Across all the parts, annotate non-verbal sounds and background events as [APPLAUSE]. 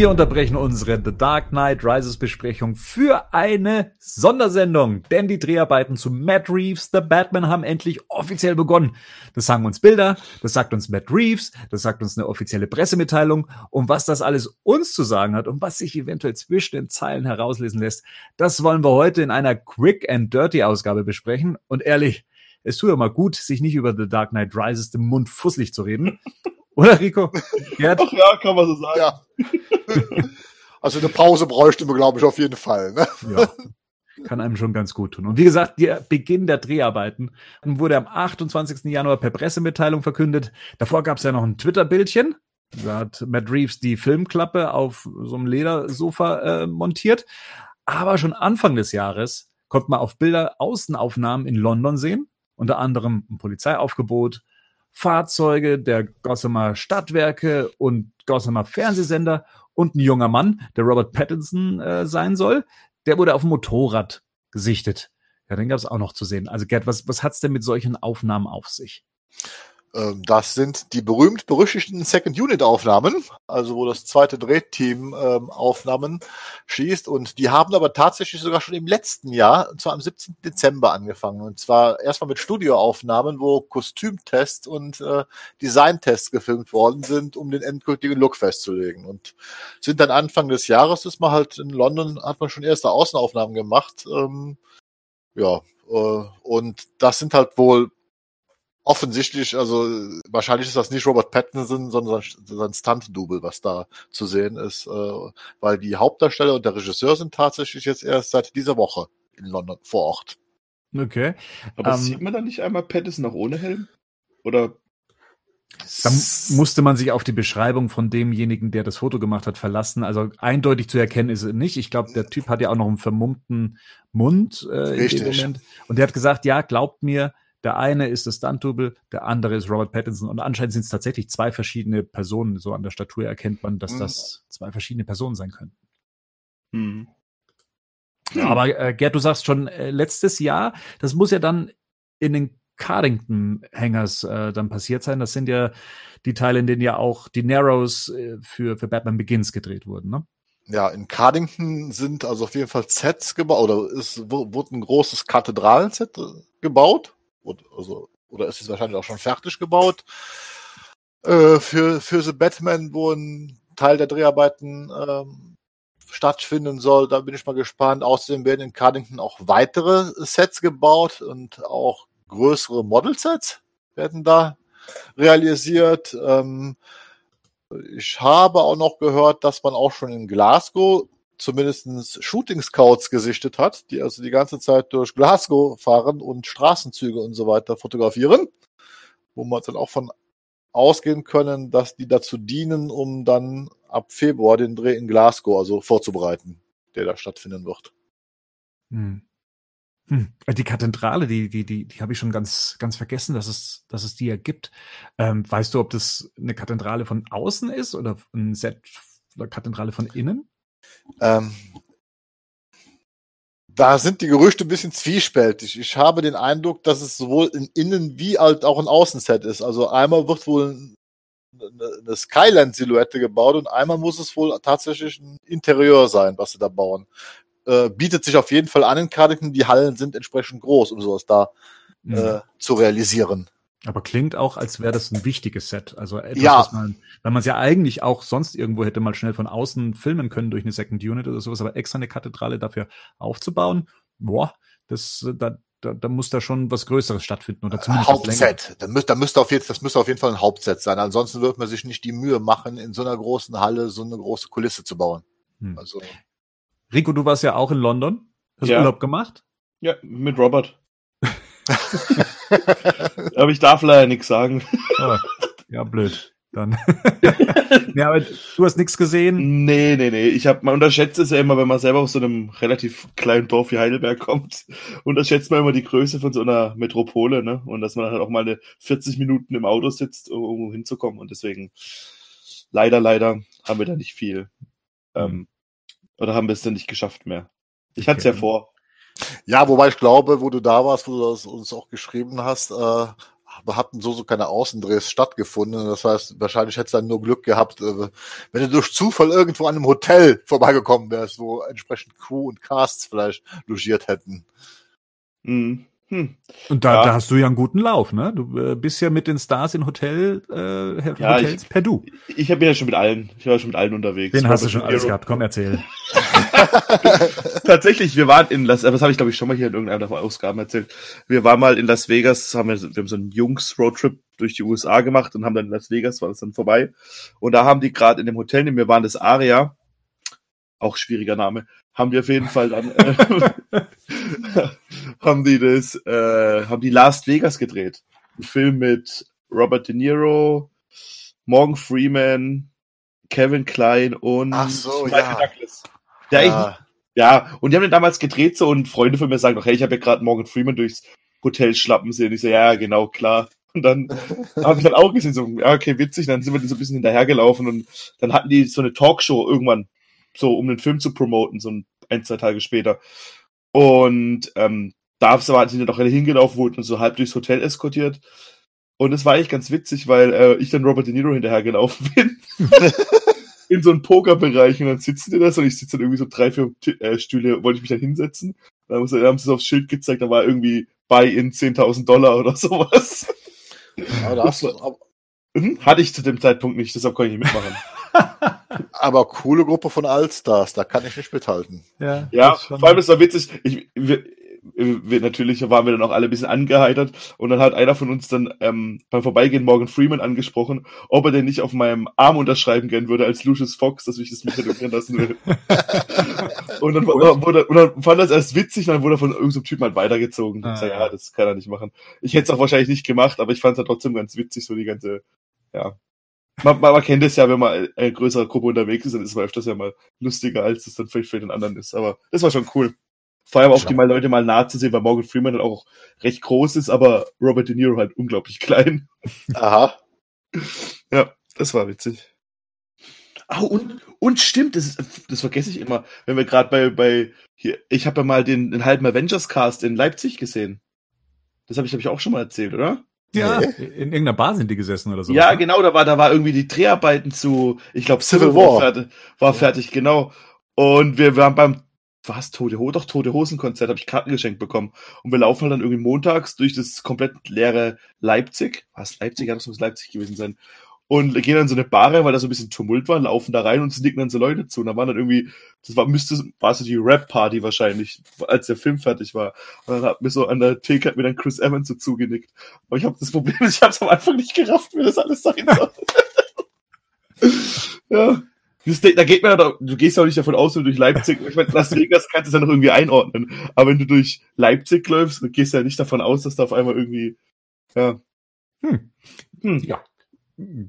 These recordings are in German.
Wir unterbrechen unsere The Dark Knight Rises Besprechung für eine Sondersendung, denn die Dreharbeiten zu Matt Reeves The Batman haben endlich offiziell begonnen. Das sagen uns Bilder, das sagt uns Matt Reeves, das sagt uns eine offizielle Pressemitteilung und was das alles uns zu sagen hat und was sich eventuell zwischen den Zeilen herauslesen lässt, das wollen wir heute in einer Quick and Dirty Ausgabe besprechen und ehrlich, es tut ja mal gut, sich nicht über The Dark Knight Rises den Mund fusselig zu reden. [LAUGHS] Oder Rico? Gerd? Ach ja, kann man so sagen. Ja. [LAUGHS] also eine Pause bräuchte man, glaube ich, auf jeden Fall. Ne? Ja. Kann einem schon ganz gut tun. Und wie gesagt, der Beginn der Dreharbeiten wurde am 28. Januar per Pressemitteilung verkündet. Davor gab es ja noch ein Twitter-Bildchen. Da hat Matt Reeves die Filmklappe auf so einem Ledersofa äh, montiert. Aber schon Anfang des Jahres konnte man auf Bilder Außenaufnahmen in London sehen. Unter anderem ein Polizeiaufgebot, Fahrzeuge der Gossamer Stadtwerke und Gossamer Fernsehsender und ein junger Mann, der Robert Pattinson äh, sein soll, der wurde auf dem Motorrad gesichtet. Ja, den gab es auch noch zu sehen. Also Gerd, was, was hat's denn mit solchen Aufnahmen auf sich? Ähm, das sind die berühmt-berüchtigten Second-Unit-Aufnahmen, also wo das zweite Drehteam ähm, Aufnahmen schießt. Und die haben aber tatsächlich sogar schon im letzten Jahr, und zwar am 17. Dezember angefangen. Und zwar erstmal mit Studioaufnahmen, wo Kostümtests und äh, Designtests gefilmt worden sind, um den endgültigen Look festzulegen. Und sind dann Anfang des Jahres, ist man halt in London, hat man schon erste Außenaufnahmen gemacht. Ähm, ja, äh, und das sind halt wohl offensichtlich, also wahrscheinlich ist das nicht Robert Pattinson, sondern sein Stunt-Double, was da zu sehen ist, äh, weil die Hauptdarsteller und der Regisseur sind tatsächlich jetzt erst seit dieser Woche in London vor Ort. Okay. Aber um, ähm, sieht man da nicht einmal Pattinson noch ohne Helm? Oder da musste man sich auf die Beschreibung von demjenigen, der das Foto gemacht hat, verlassen. Also eindeutig zu erkennen ist es nicht. Ich glaube, der Typ hat ja auch noch einen vermummten Mund äh, in dem Moment. Und der hat gesagt, ja, glaubt mir, der eine ist das Stunt-Double, der andere ist Robert Pattinson. Und anscheinend sind es tatsächlich zwei verschiedene Personen. So an der Statur erkennt man, dass mhm. das zwei verschiedene Personen sein könnten. Mhm. Ja, aber äh, Gerd, du sagst schon äh, letztes Jahr, das muss ja dann in den Cardington-Hangers äh, dann passiert sein. Das sind ja die Teile, in denen ja auch die Narrows äh, für, für Batman Begins gedreht wurden, ne? Ja, in Cardington sind also auf jeden Fall Sets gebaut, oder es wurde ein großes Kathedralenset äh, gebaut, oder, also, oder ist es wahrscheinlich auch schon fertig gebaut. Äh, für, für The Batman, wo ein Teil der Dreharbeiten ähm, stattfinden soll. Da bin ich mal gespannt. Außerdem werden in Cardington auch weitere Sets gebaut und auch größere Model-Sets werden da realisiert. Ähm, ich habe auch noch gehört, dass man auch schon in Glasgow zumindest Shooting Scouts gesichtet hat, die also die ganze Zeit durch Glasgow fahren und Straßenzüge und so weiter fotografieren, wo man dann auch von ausgehen können, dass die dazu dienen, um dann ab Februar den Dreh in Glasgow also vorzubereiten, der da stattfinden wird. Hm. Hm. Die Kathedrale, die, die, die, die habe ich schon ganz, ganz vergessen, dass es, dass es die ja gibt. Ähm, weißt du, ob das eine Kathedrale von außen ist oder ein Set oder Kathedrale von innen? Ähm, da sind die Gerüchte ein bisschen zwiespältig. Ich habe den Eindruck, dass es sowohl in Innen- wie halt auch ein Außenset ist. Also einmal wird wohl eine Skyline-Silhouette gebaut und einmal muss es wohl tatsächlich ein Interieur sein, was sie da bauen. Äh, bietet sich auf jeden Fall an in Cardington. Die Hallen sind entsprechend groß, um sowas da mhm. äh, zu realisieren. Aber klingt auch, als wäre das ein wichtiges Set. Also etwas, ja. was man, weil man es ja eigentlich auch sonst irgendwo hätte mal schnell von außen filmen können durch eine Second Unit oder sowas, aber extra eine Kathedrale dafür aufzubauen, boah, das, da, da, da muss da schon was Größeres stattfinden oder zumindest Hauptset. Da müsste, da müsste auf jeden, das müsste auf jeden Fall ein Hauptset sein. Ansonsten wird man sich nicht die Mühe machen, in so einer großen Halle so eine große Kulisse zu bauen. Hm. Also. Rico, du warst ja auch in London. Hast ja. Urlaub gemacht? Ja, mit Robert. [LAUGHS] aber ich darf leider nichts sagen. Oh, ja, blöd. Dann. [LAUGHS] ja, aber du hast nichts gesehen? Nee, nee, nee. Ich hab, man unterschätzt es ja immer, wenn man selber aus so einem relativ kleinen Dorf wie Heidelberg kommt, unterschätzt man immer die Größe von so einer Metropole, ne? Und dass man halt auch mal eine 40 Minuten im Auto sitzt, um, um hinzukommen. Und deswegen, leider, leider, haben wir da nicht viel. Ähm, oder haben wir es denn nicht geschafft mehr. Ich okay. hatte es ja vor. Ja, wobei ich glaube, wo du da warst, wo du das uns auch geschrieben hast, äh, hatten so so keine Außendrehs stattgefunden. Das heißt, wahrscheinlich hätte es dann nur Glück gehabt, äh, wenn du durch Zufall irgendwo an einem Hotel vorbeigekommen wärst, wo entsprechend Crew und Casts vielleicht logiert hätten. Mhm. Hm. Und da, ja. da hast du ja einen guten Lauf, ne? Du äh, bist ja mit den Stars in Hotel, äh, ja, Hotels ich, per Du. Ich habe ja schon mit allen, ich war schon mit allen unterwegs. Den hast du schon alles gehabt, komm, erzähl. [LAUGHS] [LAUGHS] Tatsächlich, wir waren in Las, das habe ich glaube ich schon mal hier in irgendeiner der Ausgaben erzählt. Wir waren mal in Las Vegas, haben wir, wir haben so einen Jungs-Roadtrip durch die USA gemacht und haben dann in Las Vegas, war das dann vorbei. Und da haben die gerade in dem Hotel, in dem wir waren, das Aria, auch schwieriger Name, haben die auf jeden Fall dann, äh, [LAUGHS] haben die das, äh, haben die Last Vegas gedreht. Ein Film mit Robert De Niro, Morgan Freeman, Kevin Klein und so, Michael ja. Douglas. Ja. Ich, ja, und die haben den damals gedreht so und Freunde von mir sagen doch, hey, ich habe ja gerade Morgan Freeman durchs Hotel schlappen sehen. Ich so, ja, genau, klar. Und dann [LAUGHS] habe ich dann auch gesehen, so, ja, okay, witzig, dann sind wir so ein bisschen hinterhergelaufen und dann hatten die so eine Talkshow irgendwann, so um den Film zu promoten, so ein, zwei Tage später. Und ähm, da sind wir doch alle hingelaufen, wurden so halb durchs Hotel eskortiert. Und es war eigentlich ganz witzig, weil äh, ich dann Robert De Niro hinterhergelaufen bin. [LAUGHS] [LAUGHS] in so einen Pokerbereich und dann sitzen die das und ich sitze dann irgendwie so drei, vier äh, Stühle, wollte ich mich dann hinsetzen. Dann haben sie, haben sie es aufs Schild gezeigt, da war irgendwie bei in 10.000 Dollar oder sowas. Aber da hast du, aber, hm? Hatte ich zu dem Zeitpunkt nicht, deshalb kann ich nicht mitmachen. [LAUGHS] aber coole Gruppe von Allstars, da kann ich nicht mithalten. Ja, ja vor allem ist war witzig. Ich, wir, wir, natürlich waren wir dann auch alle ein bisschen angeheitert und dann hat einer von uns dann ähm, beim Vorbeigehen Morgan Freeman angesprochen, ob er denn nicht auf meinem Arm unterschreiben gern würde als Lucius Fox, dass ich das mich tätowieren lassen will. [LAUGHS] und, dann, wurde, und dann fand er es erst witzig, dann wurde er von irgendeinem Typen halt weitergezogen. Ah, ich sag, ja, das kann er nicht machen. Ich hätte es auch wahrscheinlich nicht gemacht, aber ich fand es halt trotzdem ganz witzig, so die ganze, ja. Man, man, man kennt es ja, wenn man eine größere Gruppe unterwegs ist, dann ist es öfters ja mal lustiger, als es dann vielleicht für den anderen ist. Aber das war schon cool. Vor allem auch die mal Leute mal nah zu sehen, weil Morgan Freeman halt auch recht groß ist, aber Robert De Niro halt unglaublich [LAUGHS] klein. Aha. Ja, das war witzig. Ah, und, und stimmt, das, ist, das vergesse ich immer, wenn wir gerade bei, bei hier, ich habe ja mal den, den halben Avengers-Cast in Leipzig gesehen. Das habe ich, hab ich auch schon mal erzählt, oder? Ja, in irgendeiner Bar sind die gesessen oder so. Ja, genau, da war, da war irgendwie die Dreharbeiten zu, ich glaube, Civil, Civil War, War fertig, war fertig, genau. Und wir waren beim was, Tote Hose, doch Tote Hosen Konzert, habe ich Karten geschenkt bekommen. Und wir laufen halt dann irgendwie montags durch das komplett leere Leipzig. Was, Leipzig? Ja, das muss Leipzig gewesen sein. Und gehen dann so eine Bar rein, weil da so ein bisschen Tumult war, laufen da rein und nicken dann so Leute zu. Und da waren dann irgendwie, das war, müsste, war so die Rap-Party wahrscheinlich, als der Film fertig war. Und dann hat mir so an der Theke hat mir dann Chris Evans so zugenickt. Aber ich habe das Problem, [LAUGHS] ich habe es am Anfang nicht gerafft, wie das alles sein soll. [LAUGHS] ja. Das, da geht man du gehst ja auch nicht davon aus, wenn du durch Leipzig, ich meine, Las Vegas kannst du ja noch irgendwie einordnen. Aber wenn du durch Leipzig läufst, dann gehst du ja nicht davon aus, dass da auf einmal irgendwie, ja. Hm. Hm. Ja.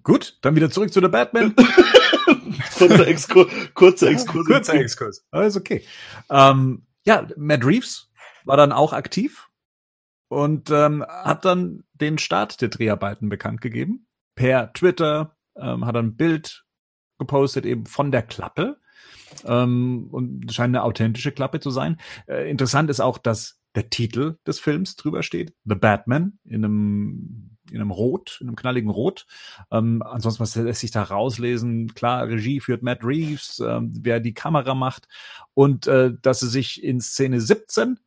Gut, dann wieder zurück zu der Batman. [LAUGHS] [LAUGHS] kurzer Exkurs. Kurzer Exkurs. kurzer Exkurs. Alles okay. Ähm, ja, Matt Reeves war dann auch aktiv und ähm, hat dann den Start der Dreharbeiten bekannt gegeben. Per Twitter ähm, hat er ein Bild gepostet, eben von der Klappe. Ähm, und scheint eine authentische Klappe zu sein. Äh, interessant ist auch, dass der Titel des Films drüber steht, The Batman, in einem, in einem Rot, in einem knalligen Rot. Ähm, ansonsten, lässt sich da rauslesen? Klar, Regie führt Matt Reeves, ähm, wer die Kamera macht und äh, dass sie sich in Szene 17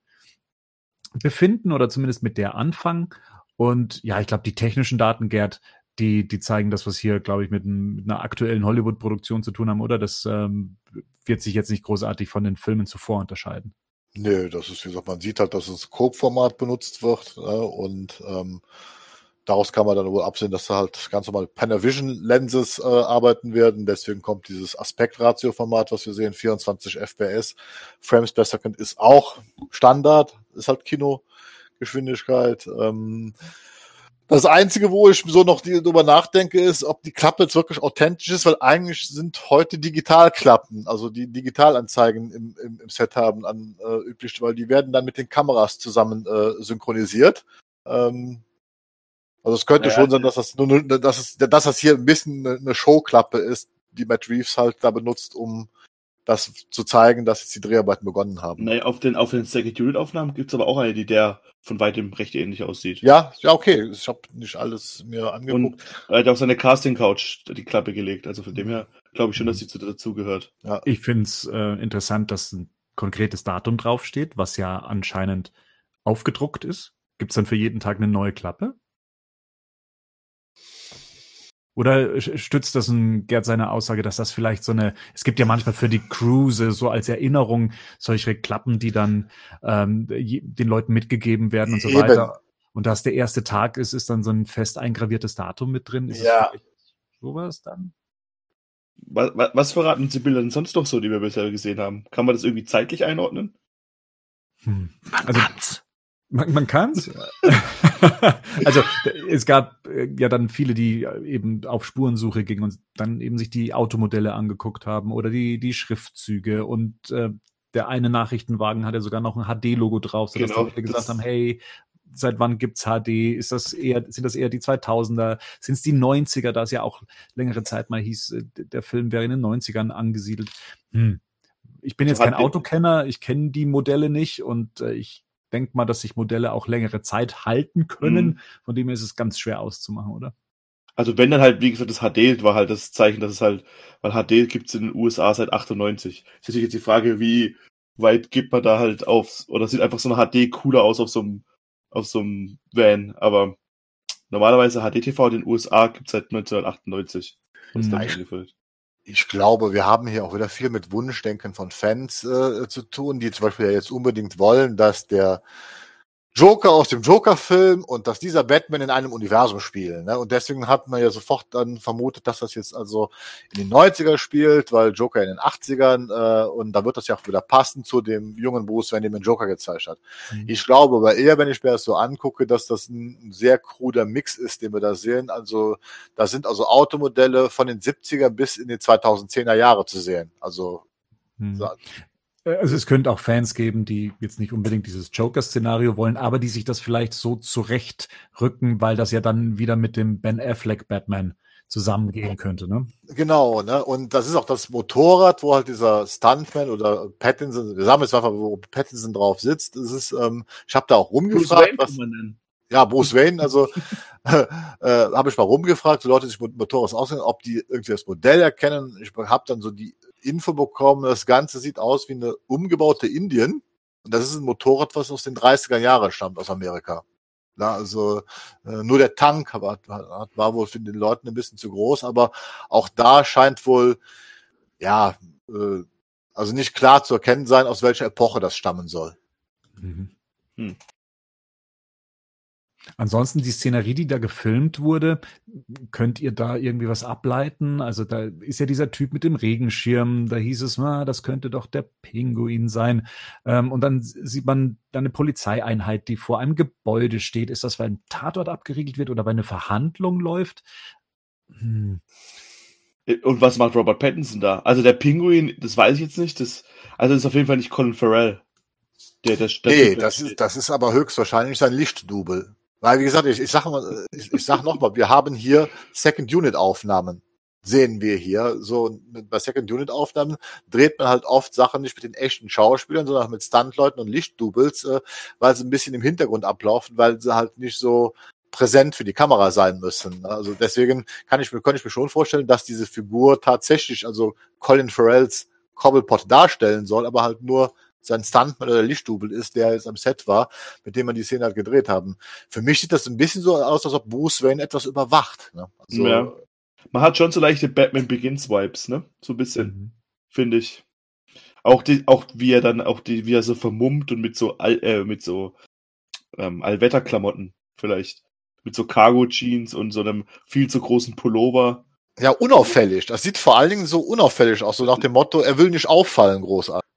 befinden oder zumindest mit der anfangen. Und ja, ich glaube, die technischen Daten, Gerd, die, die zeigen das, was hier, glaube ich, mit, mit einer aktuellen Hollywood-Produktion zu tun haben, oder? Das ähm, wird sich jetzt nicht großartig von den Filmen zuvor unterscheiden. Nö, das ist, wie gesagt, man sieht halt, dass das Cope-Format benutzt wird äh, und ähm, daraus kann man dann wohl absehen, dass da halt ganz normal Panavision-Lenses äh, arbeiten werden. Deswegen kommt dieses Aspekt-Ratio-Format, was wir sehen, 24 FPS. Frames per Second ist auch Standard, ist halt Kinogeschwindigkeit. Ähm, das Einzige, wo ich so noch drüber nachdenke, ist, ob die Klappe jetzt wirklich authentisch ist, weil eigentlich sind heute Digitalklappen, also die Digitalanzeigen im, im, im Set haben, an, äh, üblich, weil die werden dann mit den Kameras zusammen äh, synchronisiert. Ähm, also es könnte ja, schon sein, dass das, nur, dass, es, dass das hier ein bisschen eine Showklappe ist, die Matt Reeves halt da benutzt, um das zu zeigen, dass jetzt die Dreharbeiten begonnen haben. Naja, auf den, auf den Second Unit Aufnahmen gibt's aber auch eine, die der von weitem recht ähnlich aussieht. Ja, ja, okay. Ich habe nicht alles mir angeguckt. Und er hat auf seine Casting Couch die Klappe gelegt. Also von dem her glaube ich schon, dass sie dazu gehört. Ja. Ich finde es äh, interessant, dass ein konkretes Datum draufsteht, was ja anscheinend aufgedruckt ist. Gibt's dann für jeden Tag eine neue Klappe? Oder stützt das ein Gerd seine Aussage, dass das vielleicht so eine, es gibt ja manchmal für die Cruise so als Erinnerung solche Klappen, die dann ähm, den Leuten mitgegeben werden und so Eben. weiter. Und dass der erste Tag ist, ist dann so ein fest eingraviertes Datum mit drin. Ist ja. sowas dann? Was, was verraten die Bilder denn sonst noch so, die wir bisher gesehen haben? Kann man das irgendwie zeitlich einordnen? Hm. Also, man, man kann's. [LAUGHS] also es gab äh, ja dann viele, die eben auf Spurensuche gingen und dann eben sich die Automodelle angeguckt haben oder die die Schriftzüge und äh, der eine Nachrichtenwagen hat ja sogar noch ein HD-Logo drauf, sodass genau, Leute gesagt haben, hey, seit wann gibt's HD? Ist das eher, sind das eher die 2000er? Sind es die 90er, da es ja auch längere Zeit mal hieß, äh, der Film wäre in den 90ern angesiedelt. Hm. Ich bin jetzt kein Autokenner, ich kenne die Modelle nicht und äh, ich denke mal, dass sich Modelle auch längere Zeit halten können. Mhm. Von dem her ist es ganz schwer auszumachen, oder? Also wenn dann halt, wie gesagt, das HD war halt das Zeichen, dass es halt, weil HD gibt's in den USA seit 98. ist natürlich jetzt die Frage, wie weit gibt man da halt auf, oder sieht einfach so eine HD cooler aus auf so einem, auf so einem Van, aber normalerweise HDTV in den USA gibt's seit 1998. Was mhm ich glaube, wir haben hier auch wieder viel mit Wunschdenken von Fans äh, zu tun, die zum Beispiel ja jetzt unbedingt wollen, dass der Joker aus dem Joker-Film und dass dieser Batman in einem Universum spielen. Ne? Und deswegen hat man ja sofort dann vermutet, dass das jetzt also in den 90er spielt, weil Joker in den 80ern äh, und da wird das ja auch wieder passen zu dem jungen Bruce, wenn dem den Joker gezeigt hat. Mhm. Ich glaube aber eher, wenn ich mir das so angucke, dass das ein sehr kruder Mix ist, den wir da sehen. Also da sind also Automodelle von den 70er bis in die 2010er Jahre zu sehen. Also mhm. Äh, also es könnte auch Fans geben, die jetzt nicht unbedingt dieses Joker-Szenario wollen, aber die sich das vielleicht so zurechtrücken, weil das ja dann wieder mit dem Ben Affleck Batman zusammengehen könnte, ne? Genau, ne? Und das ist auch das Motorrad, wo halt dieser Stuntman oder Pattinson, wir sagen jetzt einfach, wo Pattinson drauf sitzt. Das ist, ähm, ich habe da auch rumgefragt, was. Ja, Bruce Wayne, also [LAUGHS] äh, äh, habe ich mal rumgefragt, so Leute, die sich mit Motorrad auskennen, ob die irgendwie das Modell erkennen. Ich habe dann so die Info bekommen, das Ganze sieht aus wie eine umgebaute Indien. Und das ist ein Motorrad, was aus den 30er Jahren stammt, aus Amerika. Ja, also äh, nur der Tank war, war wohl für den Leuten ein bisschen zu groß, aber auch da scheint wohl, ja, äh, also nicht klar zu erkennen sein, aus welcher Epoche das stammen soll. Mhm. Hm. Ansonsten die Szenerie, die da gefilmt wurde, könnt ihr da irgendwie was ableiten? Also da ist ja dieser Typ mit dem Regenschirm, da hieß es, na, das könnte doch der Pinguin sein. Ähm, und dann sieht man da eine Polizeieinheit, die vor einem Gebäude steht. Ist das, weil ein Tatort abgeriegelt wird oder weil eine Verhandlung läuft? Hm. Und was macht Robert Pattinson da? Also der Pinguin, das weiß ich jetzt nicht. Das, also das ist auf jeden Fall nicht Colin Farrell. Der, der, der nee, das ist, das ist aber höchstwahrscheinlich sein Lichtdubel. Weil, wie gesagt, ich, ich sage mal, ich, ich sag nochmal, wir haben hier Second Unit Aufnahmen. Sehen wir hier. So, bei Second Unit Aufnahmen dreht man halt oft Sachen nicht mit den echten Schauspielern, sondern mit Stuntleuten und Lichtdoubles, äh, weil sie ein bisschen im Hintergrund ablaufen, weil sie halt nicht so präsent für die Kamera sein müssen. Also deswegen kann ich mir, kann ich mir schon vorstellen, dass diese Figur tatsächlich, also Colin Farrells Cobblepot darstellen soll, aber halt nur sein Stuntman oder Lichtdubel ist, der jetzt am Set war, mit dem man die Szene halt gedreht haben. Für mich sieht das ein bisschen so aus, als ob Bruce Wayne etwas überwacht. Ne? Also, ja. Man hat schon so leichte Batman Begins Vibes, ne? So ein bisschen, mhm. finde ich. Auch die, auch wie er dann, auch die, wie er so vermummt und mit so, All, äh, mit so ähm, Allwetterklamotten vielleicht, mit so Cargo Jeans und so einem viel zu großen Pullover. Ja, unauffällig. Das sieht vor allen Dingen so unauffällig aus, so nach dem Motto, er will nicht auffallen, großartig.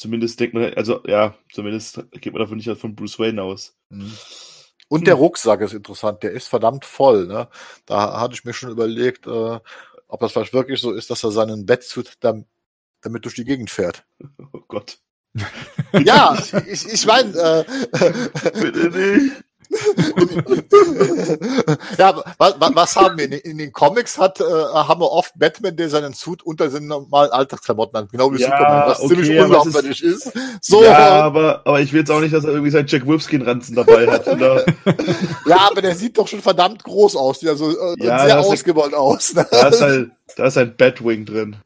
Zumindest denkt man, also ja, zumindest geht man davon nicht von Bruce Wayne aus. Mhm. Und der hm. Rucksack ist interessant, der ist verdammt voll. Ne? Da hatte ich mir schon überlegt, äh, ob das vielleicht wirklich so ist, dass er seinen Bettsuit damit, damit durch die Gegend fährt. [LAUGHS] Oh Gott. Ja, [LAUGHS] ich, ich meine, äh, bitte nicht. Ja, was, was haben wir? In, in, den Comics hat, äh, haben wir oft Batman, der seinen Suit unter seinen normalen Alltagsklamotten hat, genau wie ja, Superman, was okay, ziemlich unglaubwürdig ist, ist. So, ja, aber, aber ich will jetzt auch nicht, dass er irgendwie seinen Jack Wolfskin-Ranzen dabei hat. Oder? [LAUGHS] ja, aber der sieht doch schon verdammt groß aus, sieht also äh, ja, sehr ausgebaut aus. Ne? Da ist halt, da ist ein Batwing drin.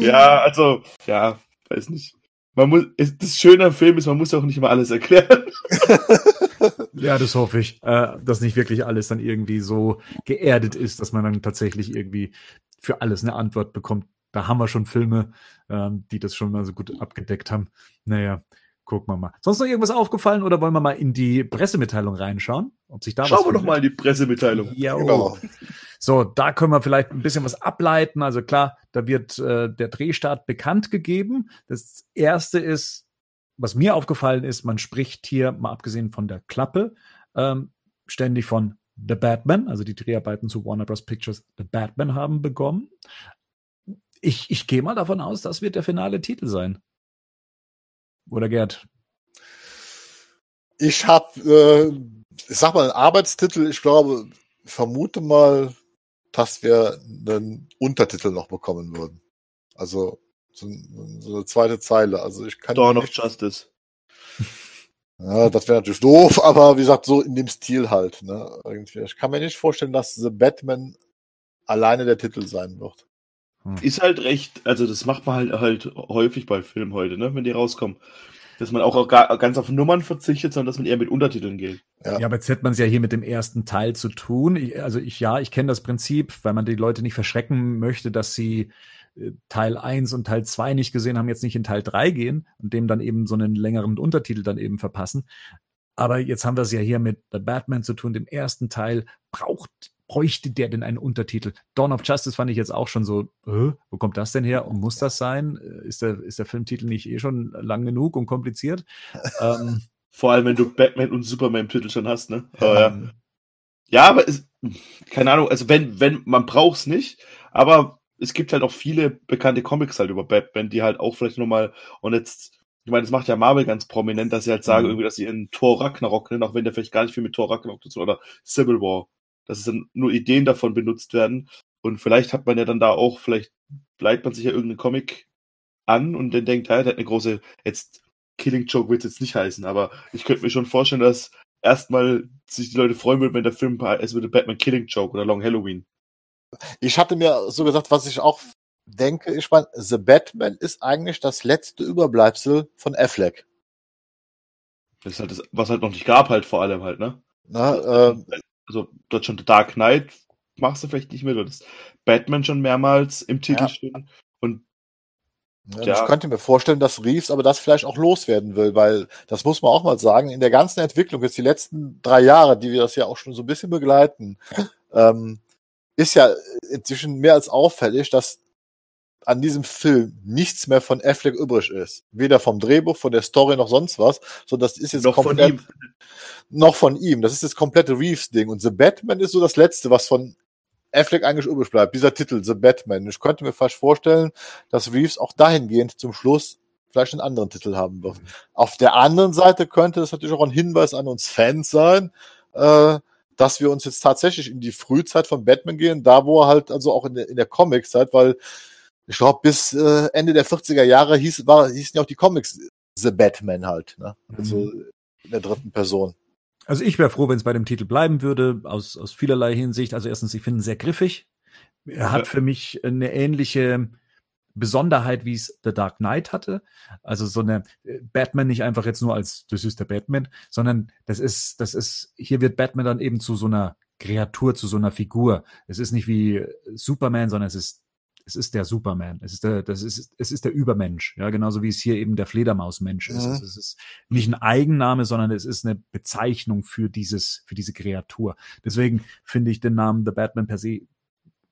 ja, also, ja, weiß nicht man muss, das Schöne am Film ist, man muss auch nicht immer alles erklären. [LAUGHS] ja, das hoffe ich, äh, dass nicht wirklich alles dann irgendwie so geerdet ist, dass man dann tatsächlich irgendwie für alles eine Antwort bekommt. Da haben wir schon Filme, ähm, die das schon mal so gut abgedeckt haben. Naja, gucken wir mal. Sonst noch irgendwas aufgefallen oder wollen wir mal in die Pressemitteilung reinschauen? Ob sich da Schauen wir doch mal in die Pressemitteilung. Ja, genau. So, da können wir vielleicht ein bisschen was ableiten. Also klar, da wird äh, der Drehstart bekannt gegeben. Das erste ist, was mir aufgefallen ist, man spricht hier, mal abgesehen von der Klappe, ähm, ständig von The Batman, also die Dreharbeiten zu Warner Bros. Pictures The Batman haben begonnen. Ich, ich gehe mal davon aus, das wird der finale Titel sein. Oder Gerd? Ich habe, äh, ich sag mal, einen Arbeitstitel. Ich glaube, vermute mal, dass wir einen Untertitel noch bekommen würden. Also so, so eine zweite Zeile. Also ich kann. Dawn of Justice. [LAUGHS] Ja, das wäre natürlich doof, [LAUGHS] aber wie gesagt, so in dem Stil halt. Ne? Irgendwie. Ich kann mir nicht vorstellen, dass The Batman alleine der Titel sein wird. Hm. Ist halt recht, also das macht man halt, halt häufig bei Filmen heute, ne, wenn die rauskommen. Dass man auch gar, ganz auf Nummern verzichtet, sondern dass man eher mit Untertiteln geht. Ja, ja aber jetzt hätte man es ja hier mit dem ersten Teil zu tun. Ich, also ich, ja, ich kenne das Prinzip, weil man die Leute nicht verschrecken möchte, dass sie äh, Teil 1 und Teil 2 nicht gesehen haben, jetzt nicht in Teil 3 gehen und dem dann eben so einen längeren Untertitel dann eben verpassen. Aber jetzt haben wir es ja hier mit The Batman zu tun, dem ersten Teil. Braucht bräuchte der denn einen Untertitel? Dawn of Justice fand ich jetzt auch schon so, äh, wo kommt das denn her und muss das sein? Ist der, ist der Filmtitel nicht eh schon lang genug und kompliziert? [LAUGHS] ähm, Vor allem, wenn du Batman und Superman im Titel schon hast, ne? Aber, ja. ja, aber es, keine Ahnung, also wenn, wenn, man braucht's nicht, aber es gibt halt auch viele bekannte Comics halt über Batman, die halt auch vielleicht nochmal, und jetzt, ich meine, das macht ja Marvel ganz prominent, dass sie halt sagen, mhm. irgendwie, dass sie in Thor Ragnarok nennen, auch wenn der vielleicht gar nicht viel mit Thor Ragnarok zu tun oder Civil War dass dann nur Ideen davon benutzt werden. Und vielleicht hat man ja dann da auch, vielleicht bleibt man sich ja irgendeinen Comic an und dann denkt, ja, der hat eine große, jetzt Killing Joke wird es jetzt nicht heißen, aber ich könnte mir schon vorstellen, dass erstmal sich die Leute freuen würden, wenn der Film es würde Batman Killing Joke oder Long Halloween. Ich hatte mir so gesagt, was ich auch denke, ich meine, The Batman ist eigentlich das letzte Überbleibsel von Affleck. Das ist halt das, was halt noch nicht gab, halt vor allem halt, ne? Na, äh, also dort schon The Dark Knight machst du vielleicht nicht mehr, du hattest Batman schon mehrmals im Titel ja. stehen und ja, ja. Ich könnte mir vorstellen, dass Reeves aber das vielleicht auch loswerden will, weil das muss man auch mal sagen, in der ganzen Entwicklung, jetzt die letzten drei Jahre, die wir das ja auch schon so ein bisschen begleiten, ähm, ist ja inzwischen mehr als auffällig, dass an diesem Film nichts mehr von Affleck übrig ist. Weder vom Drehbuch, von der Story noch sonst was, sondern das ist jetzt noch komplett, von ihm. noch von ihm. Das ist das komplette Reeves-Ding. Und The Batman ist so das Letzte, was von Affleck eigentlich übrig bleibt. Dieser Titel, The Batman. Ich könnte mir fast vorstellen, dass Reeves auch dahingehend zum Schluss vielleicht einen anderen Titel haben wird. Auf der anderen Seite könnte es natürlich auch ein Hinweis an uns Fans sein, äh, dass wir uns jetzt tatsächlich in die Frühzeit von Batman gehen, da wo er halt also auch in der, in der Comic-Zeit, weil ich glaube, bis äh, Ende der 40er Jahre hieß, war, hießen ja auch die Comics The Batman halt, ne? Also mhm. in der dritten Person. Also ich wäre froh, wenn es bei dem Titel bleiben würde, aus, aus vielerlei Hinsicht. Also erstens, ich finde ihn sehr griffig. Er hat für mich eine ähnliche Besonderheit, wie es The Dark Knight hatte. Also so eine äh, Batman nicht einfach jetzt nur als, das ist der Batman, sondern das ist, das ist, hier wird Batman dann eben zu so einer Kreatur, zu so einer Figur. Es ist nicht wie Superman, sondern es ist es ist der Superman, es ist der, das ist, es ist der Übermensch, ja, genauso wie es hier eben der Fledermausmensch ist. Mhm. Also es ist nicht ein Eigenname, sondern es ist eine Bezeichnung für dieses, für diese Kreatur. Deswegen finde ich den Namen The Batman per se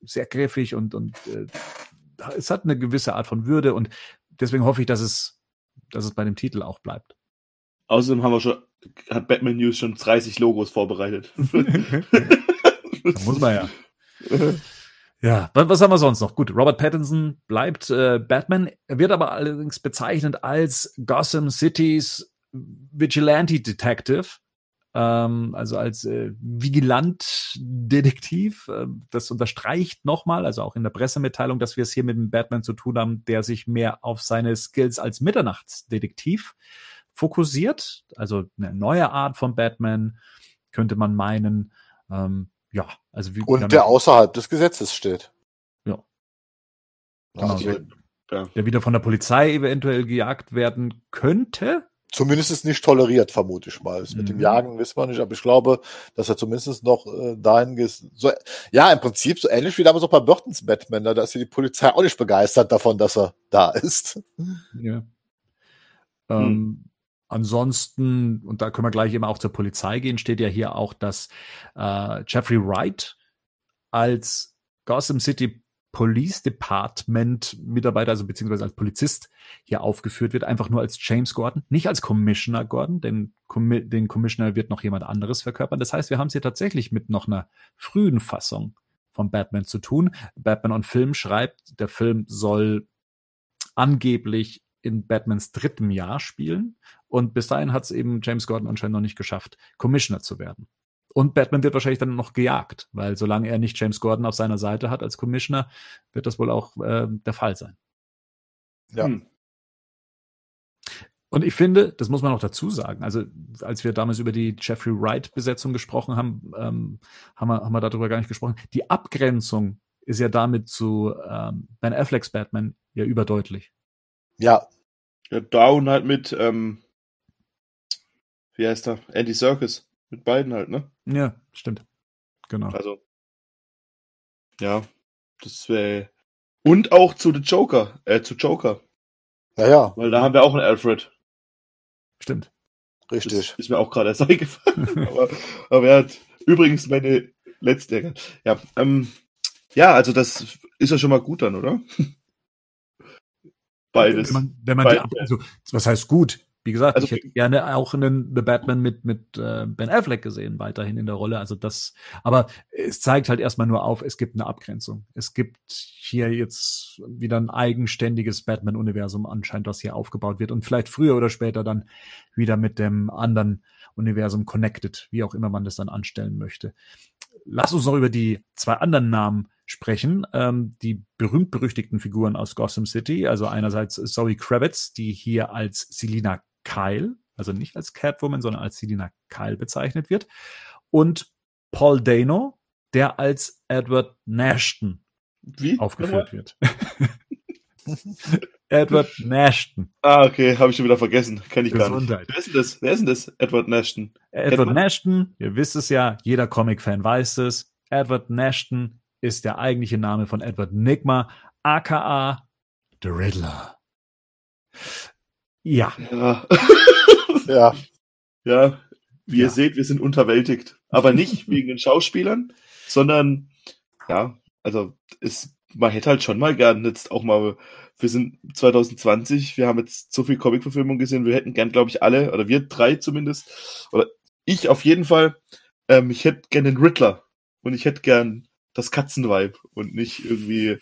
sehr griffig und, und äh, es hat eine gewisse Art von Würde und deswegen hoffe ich, dass es, dass es bei dem Titel auch bleibt. Außerdem haben wir schon, hat Batman News schon 30 Logos vorbereitet. [LAUGHS] [LAUGHS] da muss man ja. [LAUGHS] Ja, was, haben wir sonst noch? Gut, Robert Pattinson bleibt äh, Batman, er wird aber allerdings bezeichnet als Gotham Cities Vigilante Detective, ähm, also als äh, Vigilant-Detektiv. Äh, das unterstreicht nochmal, also auch in der Pressemitteilung, dass wir es hier mit einem Batman zu tun haben, der sich mehr auf seine Skills als Mitternachtsdetektiv fokussiert. Also eine neue Art von Batman, könnte man meinen. Ähm, ja, also wie, Und der außerhalb des Gesetzes steht. Ja. Genau, der, der wieder von der Polizei eventuell gejagt werden könnte. Zumindest ist nicht toleriert, vermute ich mal. Mhm. Mit dem mhm. Jagen wissen wir nicht, aber ich glaube, dass er zumindest noch äh, dahin ist. So, ja, im Prinzip so ähnlich wie damals auch bei Burtons Batman. Da ist die Polizei auch nicht begeistert davon, dass er da ist. Ja. Hm. Ansonsten, und da können wir gleich eben auch zur Polizei gehen, steht ja hier auch, dass äh, Jeffrey Wright als Gotham City Police Department Mitarbeiter, also beziehungsweise als Polizist hier aufgeführt wird, einfach nur als James Gordon, nicht als Commissioner Gordon, denn den Commissioner wird noch jemand anderes verkörpern. Das heißt, wir haben es hier tatsächlich mit noch einer frühen Fassung von Batman zu tun. Batman on Film schreibt, der Film soll angeblich in Batmans drittem Jahr spielen und bis dahin hat es eben James Gordon anscheinend noch nicht geschafft, Commissioner zu werden. Und Batman wird wahrscheinlich dann noch gejagt, weil solange er nicht James Gordon auf seiner Seite hat als Commissioner, wird das wohl auch äh, der Fall sein. Ja. Hm. Und ich finde, das muss man auch dazu sagen, also als wir damals über die Jeffrey Wright-Besetzung gesprochen haben, ähm, haben, wir, haben wir darüber gar nicht gesprochen. Die Abgrenzung ist ja damit zu ähm, Ben Afflecks Batman ja überdeutlich. Ja. Ja, Down halt mit, ähm, wie heißt er? Andy Serkis. Mit beiden halt, ne? Ja, stimmt. Genau. Also, ja, das wäre. Und auch zu The Joker, äh, zu Joker. Ja, ja. Weil da haben wir auch einen Alfred. Stimmt. Richtig. Das ist mir auch gerade erst [LAUGHS] eingefallen. aber, aber er hat übrigens meine letzte. Ja, ähm, ja, also das ist ja schon mal gut dann, oder? Beides. Wenn man, wenn man Beides. Die, also, was heißt gut? Wie gesagt, also, ich hätte gerne auch einen The Batman mit, mit äh, Ben Affleck gesehen, weiterhin in der Rolle. Also das, aber es zeigt halt erstmal nur auf, es gibt eine Abgrenzung. Es gibt hier jetzt wieder ein eigenständiges Batman-Universum anscheinend, was hier aufgebaut wird und vielleicht früher oder später dann wieder mit dem anderen Universum connected, wie auch immer man das dann anstellen möchte. Lass uns noch über die zwei anderen Namen sprechen. Ähm, die berühmt-berüchtigten Figuren aus Gotham City, also einerseits Zoe Kravitz, die hier als Selina Kyle, also nicht als Catwoman, sondern als Selina Kyle bezeichnet wird. Und Paul Dano, der als Edward Nashton Wie? aufgeführt wird. [LAUGHS] Edward Nashton. Ah, okay, habe ich schon wieder vergessen. Kenne ich Gesundheit. gar nicht. Wer ist denn das? Wer ist denn das? Edward Nashton. Edward Nashton, ihr wisst es ja, jeder Comic-Fan weiß es. Edward Nashton ist der eigentliche Name von Edward Nigma, aka The Riddler. Ja. Ja. [LAUGHS] ja. ja. Wie ja. ihr seht, wir sind unterwältigt. Aber nicht [LAUGHS] wegen den Schauspielern, sondern, ja, also, es, man hätte halt schon mal gern jetzt auch mal, wir sind 2020, wir haben jetzt so viel Comic-Verfilmung gesehen, wir hätten gern, glaube ich, alle, oder wir drei zumindest, oder ich auf jeden Fall, ähm, ich hätte gern den Riddler und ich hätte gern das Katzenweib und nicht irgendwie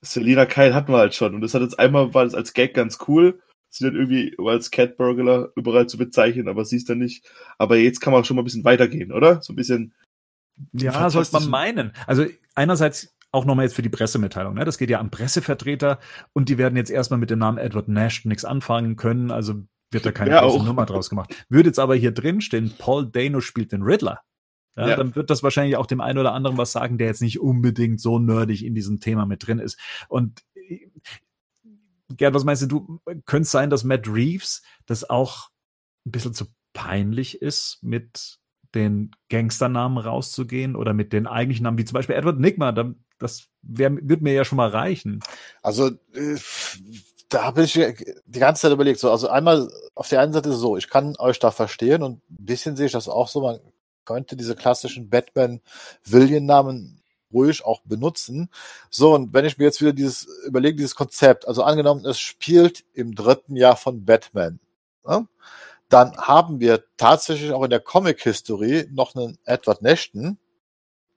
Selina Kyle hatten wir halt schon und das hat jetzt einmal, war das als Gag ganz cool sie dann irgendwie als Catburglar überall zu bezeichnen, aber sie ist dann nicht. Aber jetzt kann man schon mal ein bisschen weitergehen, oder? So ein bisschen. Ja, sollte man meinen. Also einerseits auch nochmal jetzt für die Pressemitteilung. Ne? Das geht ja am Pressevertreter und die werden jetzt erstmal mit dem Namen Edward Nash nichts anfangen können, also wird da keine ja, große Nummer draus gemacht. Würde jetzt aber hier drin stehen, Paul Dano spielt den Riddler. Ja, ja. Dann wird das wahrscheinlich auch dem einen oder anderen was sagen, der jetzt nicht unbedingt so nerdig in diesem Thema mit drin ist. Und Gerd, was meinst du? Du könnte es sein, dass Matt Reeves das auch ein bisschen zu peinlich ist, mit den Gangsternamen rauszugehen oder mit den eigentlichen Namen, wie zum Beispiel Edward Nigma. Das wird mir ja schon mal reichen. Also äh, da habe ich die ganze Zeit überlegt. So, also einmal auf der einen Seite so, ich kann euch da verstehen und ein bisschen sehe ich das auch so. Man könnte diese klassischen Batman-Villain-Namen ruhig auch benutzen. So, und wenn ich mir jetzt wieder dieses, überlege, dieses Konzept, also angenommen, es spielt im dritten Jahr von Batman, ne? dann haben wir tatsächlich auch in der Comic-History noch einen Edward Nashton,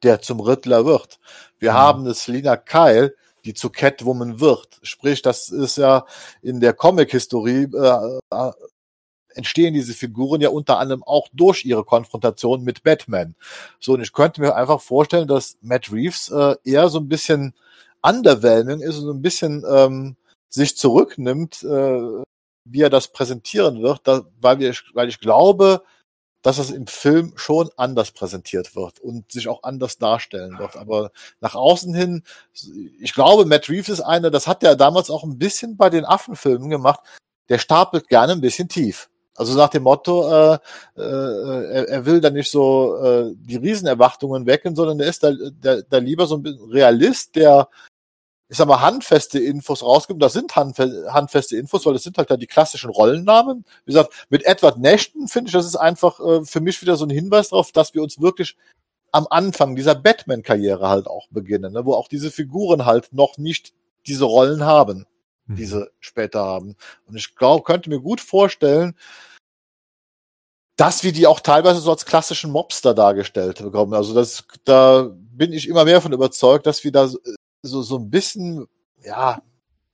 der zum Riddler wird. Wir mhm. haben eine Selina Kyle, die zu Catwoman wird. Sprich, das ist ja in der Comic-Historie äh entstehen diese Figuren ja unter anderem auch durch ihre Konfrontation mit Batman. So, und ich könnte mir einfach vorstellen, dass Matt Reeves äh, eher so ein bisschen underwhelming ist und so ein bisschen ähm, sich zurücknimmt, äh, wie er das präsentieren wird, da, weil, wir, weil ich glaube, dass es im Film schon anders präsentiert wird und sich auch anders darstellen wird. Aber nach außen hin, ich glaube, Matt Reeves ist einer, das hat er damals auch ein bisschen bei den Affenfilmen gemacht, der stapelt gerne ein bisschen tief. Also nach dem Motto, äh, äh, er, er will da nicht so äh, die Riesenerwartungen wecken, sondern er ist da, da, da lieber so ein Realist, der ich sag mal, handfeste Infos rausgibt. Das sind handfeste Infos, weil das sind halt da die klassischen Rollennamen. Wie gesagt, mit Edward Nashton finde ich, das ist einfach äh, für mich wieder so ein Hinweis darauf, dass wir uns wirklich am Anfang dieser Batman-Karriere halt auch beginnen, ne, wo auch diese Figuren halt noch nicht diese Rollen haben, mhm. diese später haben. Und ich glaube, könnte mir gut vorstellen, dass wir die auch teilweise so als klassischen Mobster dargestellt bekommen. Also das, da bin ich immer mehr von überzeugt, dass wir da so, so ein bisschen, ja,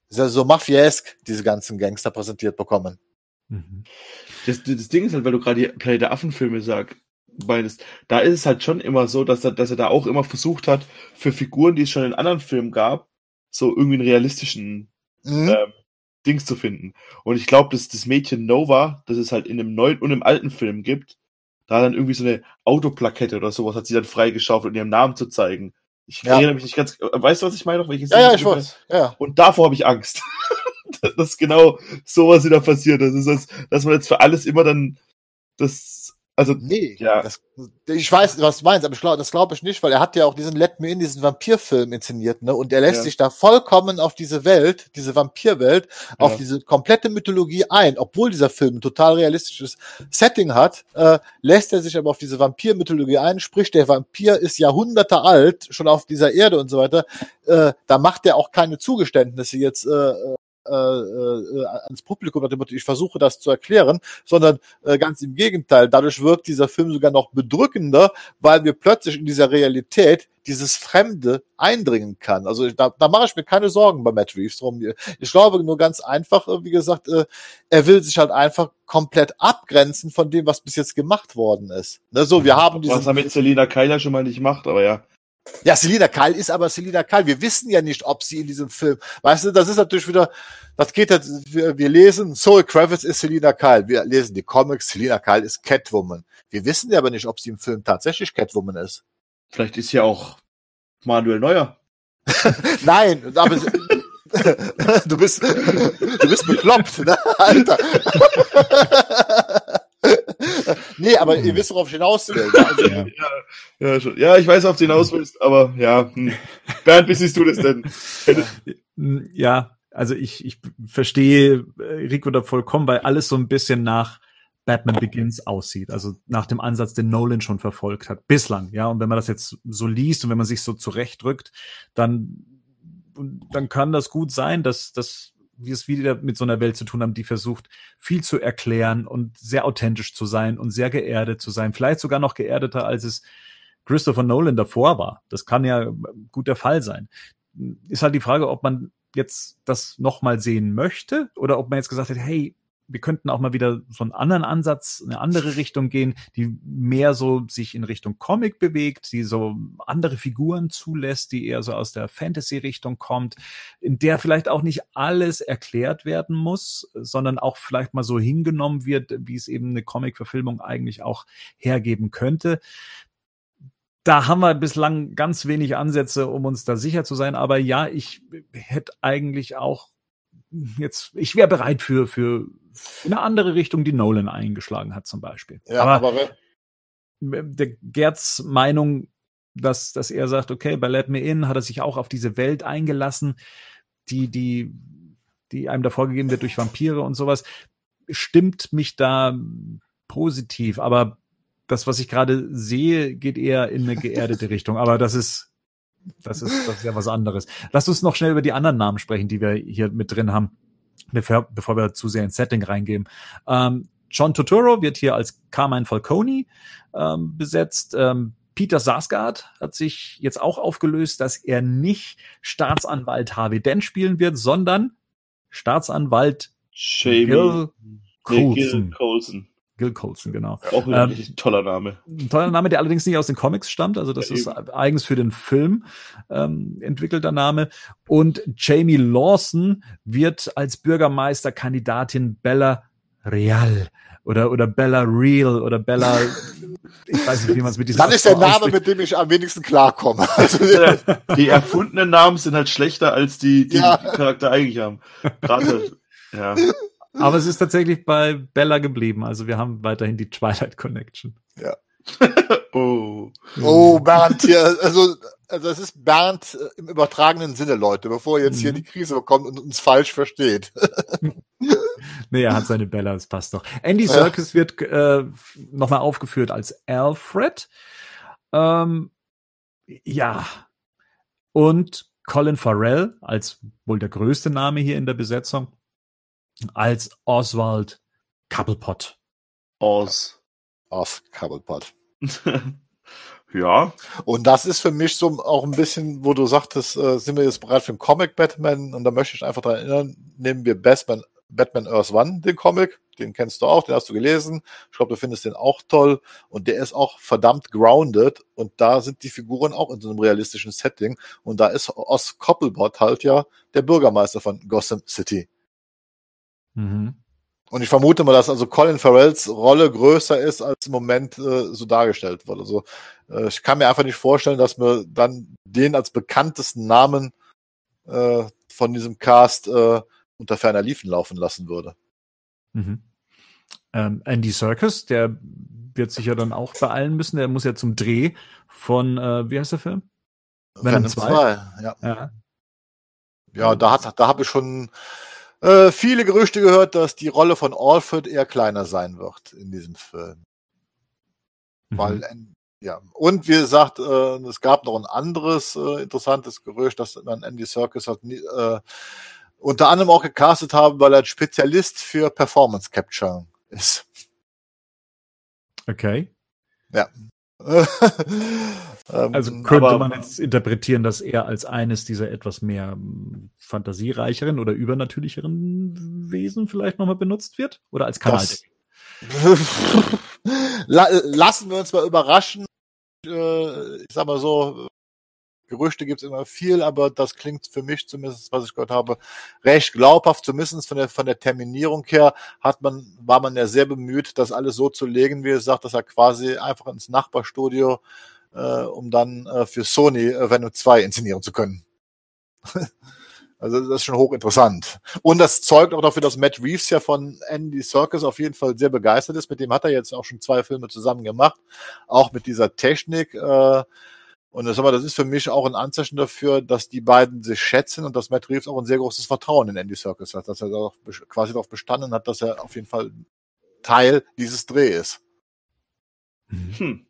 so mafiesk diese ganzen Gangster präsentiert bekommen. Mhm. Das, das Ding ist halt, weil du gerade die Planet der Affenfilme sagst, meinst, da ist es halt schon immer so, dass er, dass er da auch immer versucht hat, für Figuren, die es schon in anderen Filmen gab, so irgendwie einen realistischen mhm. ähm, Dings zu finden. Und ich glaube, dass das Mädchen Nova, das es halt in dem neuen und im alten Film gibt, da dann irgendwie so eine Autoplakette oder sowas hat sie dann freigeschaufelt, um ihren Namen zu zeigen. Ich ja. erinnere mich nicht ganz. Weißt du, was ich meine? Welches ja, ja, ich weiß. Ja. Und davor habe ich Angst. [LAUGHS] dass genau sowas wieder passiert. Das ist, dass man jetzt für alles immer dann das also, nee, ja. Das, ich weiß, was du meinst, aber ich glaub, das glaube ich nicht, weil er hat ja auch diesen Let Me In, diesen Vampirfilm inszeniert, ne? Und er lässt ja. sich da vollkommen auf diese Welt, diese Vampirwelt, ja. auf diese komplette Mythologie ein. Obwohl dieser Film ein total realistisches Setting hat, äh, lässt er sich aber auf diese Vampirmythologie ein, sprich, der Vampir ist Jahrhunderte alt, schon auf dieser Erde und so weiter. Äh, da macht er auch keine Zugeständnisse jetzt äh, äh, äh, ans Publikum, ich versuche das zu erklären, sondern äh, ganz im Gegenteil. Dadurch wirkt dieser Film sogar noch bedrückender, weil wir plötzlich in dieser Realität dieses Fremde eindringen kann. Also da, da mache ich mir keine Sorgen bei Matt Reeves drum. Ich glaube nur ganz einfach, äh, wie gesagt, äh, er will sich halt einfach komplett abgrenzen von dem, was bis jetzt gemacht worden ist. Ne, so, wir haben diesen, Was er mit Selina Keiler schon mal nicht macht, aber ja. Ja, Selina Kyle ist aber Selina Kyle. Wir wissen ja nicht, ob sie in diesem Film, weißt du, das ist natürlich wieder, das geht jetzt, wir, wir lesen, Zoe Kravitz ist Selina Kyle. Wir lesen die Comics, Selina Kyle ist Catwoman. Wir wissen ja aber nicht, ob sie im Film tatsächlich Catwoman ist. Vielleicht ist ja auch Manuel Neuer. [LAUGHS] Nein, aber [LAUGHS] du bist, du bist bekloppt, ne, Alter. [LAUGHS] nee, aber ihr wisst, worauf ich hinaus will. Also, ja. Ja, ja, ja, ich weiß, worauf du hinaus willst, aber ja. Hm. Bernd, wie siehst du das denn? Ja, also ich, ich verstehe äh, Rico da vollkommen, weil alles so ein bisschen nach Batman Begins aussieht. Also nach dem Ansatz, den Nolan schon verfolgt hat. Bislang, ja. Und wenn man das jetzt so liest und wenn man sich so zurechtdrückt, dann, dann kann das gut sein, dass, dass wir es wieder mit so einer Welt zu tun haben, die versucht, viel zu erklären und sehr authentisch zu sein und sehr geerdet zu sein. Vielleicht sogar noch geerdeter, als es Christopher Nolan davor war. Das kann ja gut der Fall sein. Ist halt die Frage, ob man jetzt das nochmal sehen möchte oder ob man jetzt gesagt hat, hey, wir könnten auch mal wieder so einen anderen Ansatz, eine andere Richtung gehen, die mehr so sich in Richtung Comic bewegt, die so andere Figuren zulässt, die eher so aus der Fantasy-Richtung kommt, in der vielleicht auch nicht alles erklärt werden muss, sondern auch vielleicht mal so hingenommen wird, wie es eben eine Comic-Verfilmung eigentlich auch hergeben könnte da haben wir bislang ganz wenig Ansätze, um uns da sicher zu sein. Aber ja, ich hätte eigentlich auch jetzt, ich wäre bereit für, für eine andere Richtung, die Nolan eingeschlagen hat zum Beispiel. Ja, aber, aber der Gerds Meinung, dass, dass er sagt, okay, bei Let Me In hat er sich auch auf diese Welt eingelassen, die, die, die einem da vorgegeben wird durch Vampire und sowas, stimmt mich da positiv. Aber das, was ich gerade sehe, geht eher in eine geerdete [LAUGHS] Richtung. Aber das ist das ist, das ist ja was anderes. Lass uns noch schnell über die anderen Namen sprechen, die wir hier mit drin haben, bevor, bevor wir zu sehr ins Setting reingehen. Ähm, John Turturro wird hier als Carmine Falcone ähm, besetzt. Ähm, Peter Sarsgaard hat sich jetzt auch aufgelöst, dass er nicht Staatsanwalt Harvey Dent spielen wird, sondern Staatsanwalt Jamie. Gil Coulson. Gil Colson, genau. Auch ein ähm, toller Name. Ein toller Name, der allerdings nicht aus den Comics stammt. Also das ja, ist eben. eigens für den Film ähm, entwickelter Name. Und Jamie Lawson wird als Bürgermeisterkandidatin Bella Real oder, oder Bella Real oder Bella, ich weiß nicht, wie man es mit diesem Das ist der Name, ausspricht. mit dem ich am wenigsten klarkomme. [LAUGHS] Also, die erfundenen Namen sind halt schlechter als die, die, ja. die Charakter eigentlich haben. Gerade, ja. Aber es ist tatsächlich bei Bella geblieben. Also wir haben weiterhin die Twilight Connection. Ja. [LAUGHS] oh. Oh, Bernd hier, also, also es ist Bernd äh, im übertragenen Sinne, Leute, bevor jetzt hier mhm. die Krise bekommt und uns falsch versteht. [LAUGHS] nee, er hat seine Bella, das passt doch. Andy Serkis ja. wird äh, nochmal aufgeführt als Alfred. Ähm, ja. Und Colin Farrell als wohl der größte Name hier in der Besetzung als Oswald Cobblepot. Os. Os Cobblepot. [LAUGHS] ja. Und das ist für mich so auch ein bisschen, wo du sagtest, äh, sind wir jetzt bereit für den Comic Batman? Und da möchte ich einfach daran erinnern, nehmen wir Batman, Batman Earth One, den Comic, den kennst du auch, den hast du gelesen. Ich glaube, du findest den auch toll. Und der ist auch verdammt grounded. Und da sind die Figuren auch in so einem realistischen Setting. Und da ist Os Cobblepot halt ja der Bürgermeister von Gotham City. Mhm. Und ich vermute mal, dass also Colin Farrells Rolle größer ist, als im Moment äh, so dargestellt wird. Also äh, ich kann mir einfach nicht vorstellen, dass man dann den als bekanntesten Namen äh, von diesem Cast äh, unter ferner Liefen laufen lassen würde. Mhm. Ähm, Andy Serkis, der wird sich ja dann auch beeilen müssen. Der muss ja zum Dreh von, äh, wie heißt der Film? Venom 2. Ja. ja. Ja, da hat, da habe ich schon äh, viele Gerüchte gehört, dass die Rolle von Alfred eher kleiner sein wird in diesem Film. Mhm. Weil, ja. Und wie gesagt, äh, es gab noch ein anderes äh, interessantes Gerücht, dass man Andy Serkis hat, äh, unter anderem auch gecastet haben, weil er Spezialist für Performance Capture ist. Okay. Ja. [LAUGHS] Ähm, also könnte aber, man jetzt interpretieren, dass er als eines dieser etwas mehr hm, fantasiereicheren oder übernatürlicheren Wesen vielleicht nochmal benutzt wird? Oder als Kanal? [LAUGHS] Lassen wir uns mal überraschen. Äh, ich sag mal so, Gerüchte gibt es immer viel, aber das klingt für mich zumindest, was ich gehört habe, recht glaubhaft. Zumindest von der, von der Terminierung her hat man, war man ja sehr bemüht, das alles so zu legen, wie es sagt, dass er quasi einfach ins Nachbarstudio, äh, um dann äh, für Sony äh, Venom 2 inszenieren zu können. [LAUGHS] also das ist schon hochinteressant. Und das zeugt auch dafür, dass Matt Reeves ja von Andy Serkis auf jeden Fall sehr begeistert ist. Mit dem hat er jetzt auch schon zwei Filme zusammen gemacht. Auch mit dieser Technik. Äh, und das, aber das ist für mich auch ein Anzeichen dafür, dass die beiden sich schätzen und dass Matt Reeves auch ein sehr großes Vertrauen in Andy Serkis hat, dass er auch quasi darauf bestanden hat, dass er auf jeden Fall Teil dieses Dreh ist. Mhm. Hm.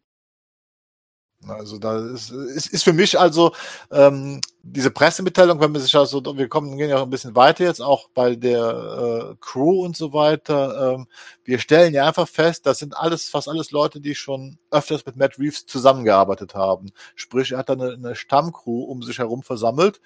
Also da ist, ist, ist für mich also ähm, diese Pressemitteilung, wenn man sich also, wir kommen, gehen ja ein bisschen weiter jetzt, auch bei der äh, Crew und so weiter. Ähm, wir stellen ja einfach fest, das sind alles, fast alles Leute, die schon öfters mit Matt Reeves zusammengearbeitet haben. Sprich, er hat da eine, eine Stammcrew um sich herum versammelt,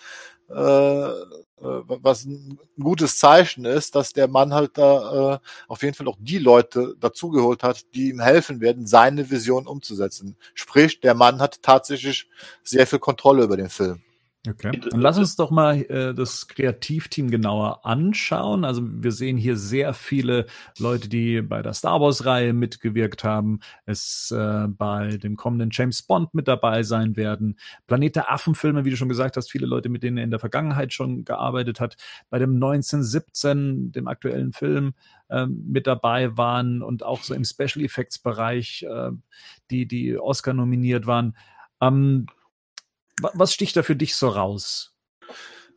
äh, äh, was ein gutes Zeichen ist, dass der Mann halt da äh, auf jeden Fall auch die Leute dazugeholt hat, die ihm helfen werden, seine Vision umzusetzen. Sprich, der Mann hat tatsächlich sehr viel Kontrolle über den Film. Okay. Dann lass uns doch mal äh, das Kreativteam genauer anschauen. Also wir sehen hier sehr viele Leute, die bei der Star Wars-Reihe mitgewirkt haben, es äh, bei dem kommenden James Bond mit dabei sein werden. Planet der Affen-Filme, wie du schon gesagt hast, viele Leute, mit denen er in der Vergangenheit schon gearbeitet hat, bei dem 1917, dem aktuellen Film, äh, mit dabei waren und auch so im Special Effects-Bereich, äh, die, die Oscar nominiert waren. Ähm, was sticht da für dich so raus?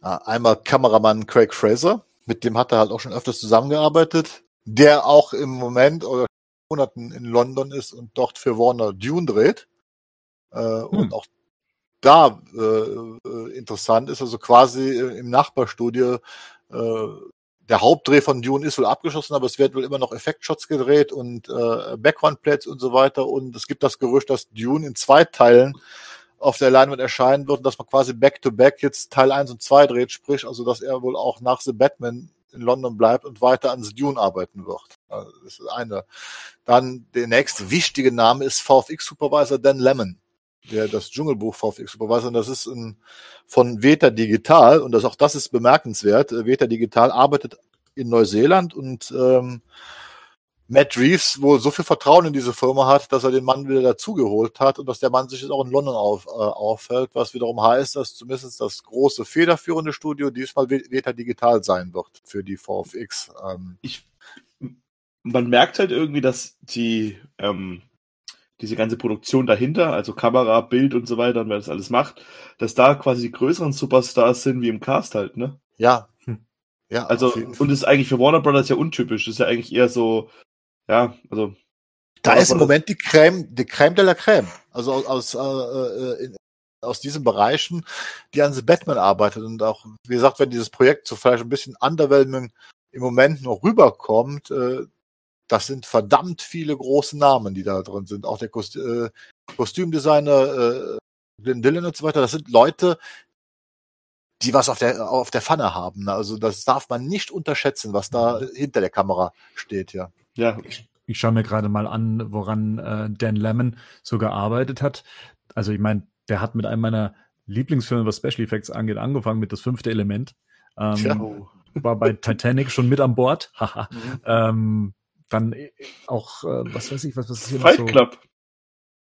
Einmal Kameramann Craig Fraser, mit dem hat er halt auch schon öfters zusammengearbeitet, der auch im Moment oder Monaten in London ist und dort für Warner Dune dreht. Äh, hm. Und auch da äh, äh, interessant ist, also quasi im Nachbarstudio äh, der Hauptdreh von Dune ist wohl abgeschlossen, aber es wird wohl immer noch Effektshots gedreht und äh, Background-Plates und so weiter. Und es gibt das Gerücht, dass Dune in zwei Teilen auf der Leinwand erscheinen wird dass man quasi back-to-back -back jetzt Teil 1 und 2 dreht, sprich also, dass er wohl auch nach The Batman in London bleibt und weiter ans Dune arbeiten wird. Also das ist eine. Dann der nächste wichtige Name ist VFX-Supervisor Dan Lemon, der das Dschungelbuch VFX-Supervisor, und das ist ein, von Veta Digital, und das auch das ist bemerkenswert. Veta Digital arbeitet in Neuseeland und ähm, Matt Reeves wohl so viel Vertrauen in diese Firma hat, dass er den Mann wieder dazugeholt hat und dass der Mann sich jetzt auch in London auf, äh, auffällt, was wiederum heißt, dass zumindest das große federführende Studio diesmal Veta Digital sein wird für die VFX. Ähm. Ich, man merkt halt irgendwie, dass die ähm, diese ganze Produktion dahinter, also Kamera, Bild und so weiter, und wer das alles macht, dass da quasi die größeren Superstars sind wie im Cast halt, ne? Ja. Hm. Ja, also, und das ist eigentlich für Warner Brothers ja untypisch. Das ist ja eigentlich eher so ja, also. Da ist im Moment die Creme, die Creme de la Creme. Also aus, aus, äh, äh, in, aus diesen Bereichen, die an The Batman arbeitet. Und auch, wie gesagt, wenn dieses Projekt so vielleicht ein bisschen underwhelming im Moment noch rüberkommt, äh, das sind verdammt viele große Namen, die da drin sind. Auch der Kost äh, Kostümdesigner, äh, Glenn Dillon und so weiter. Das sind Leute, die was auf der, auf der Pfanne haben. Also das darf man nicht unterschätzen, was da hinter der Kamera steht, ja. Ja. Ich, ich schaue mir gerade mal an, woran äh, Dan Lemon so gearbeitet hat. Also ich meine, der hat mit einem meiner Lieblingsfilme, was Special Effects angeht, angefangen mit das fünfte Element. Ähm, ja. War bei [LAUGHS] Titanic schon mit an Bord. [LAUGHS] Haha. mhm. ähm, dann äh, auch, äh, was weiß ich, was, was ist hier Fight noch so? Club.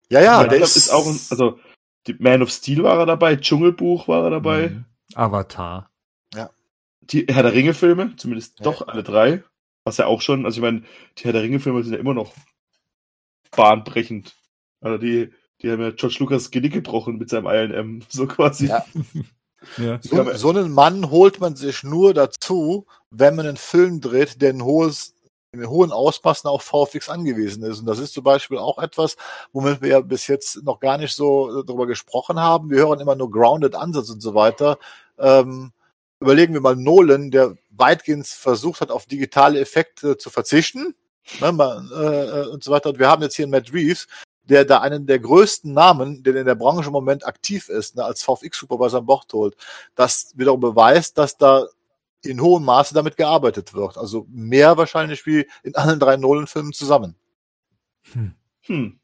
Ja, ja, Fight der ist, ist auch, ein, also die Man of Steel war er dabei, Dschungelbuch war er dabei. Mhm. Avatar. Ja. Die Herr der Ringe-Filme, zumindest ja. doch alle drei. Was ja auch schon, also ich meine, die Herr der Ringe-Filme sind ja immer noch bahnbrechend. Also die, die haben ja George Lucas Genick gebrochen mit seinem ILM, [LAUGHS] so quasi. Ja. [LAUGHS] ja. So, so, einen Mann holt man sich nur dazu, wenn man einen Film dreht, der ein hohes, in hohen Ausmaßen auf VFX angewiesen ist. Und das ist zum Beispiel auch etwas, womit wir ja bis jetzt noch gar nicht so darüber gesprochen haben. Wir hören immer nur Grounded Ansatz und so weiter. Ähm, überlegen wir mal Nolan, der weitgehend versucht hat, auf digitale Effekte zu verzichten ne, mal, äh, und so weiter. Und wir haben jetzt hier einen Matt Reeves, der da einen der größten Namen, der in der Branche im Moment aktiv ist, ne, als VFX-Supervisor an Bord holt. Das wiederum beweist, dass da in hohem Maße damit gearbeitet wird. Also mehr wahrscheinlich wie in allen drei Nolan-Filmen zusammen. Hm. Hm.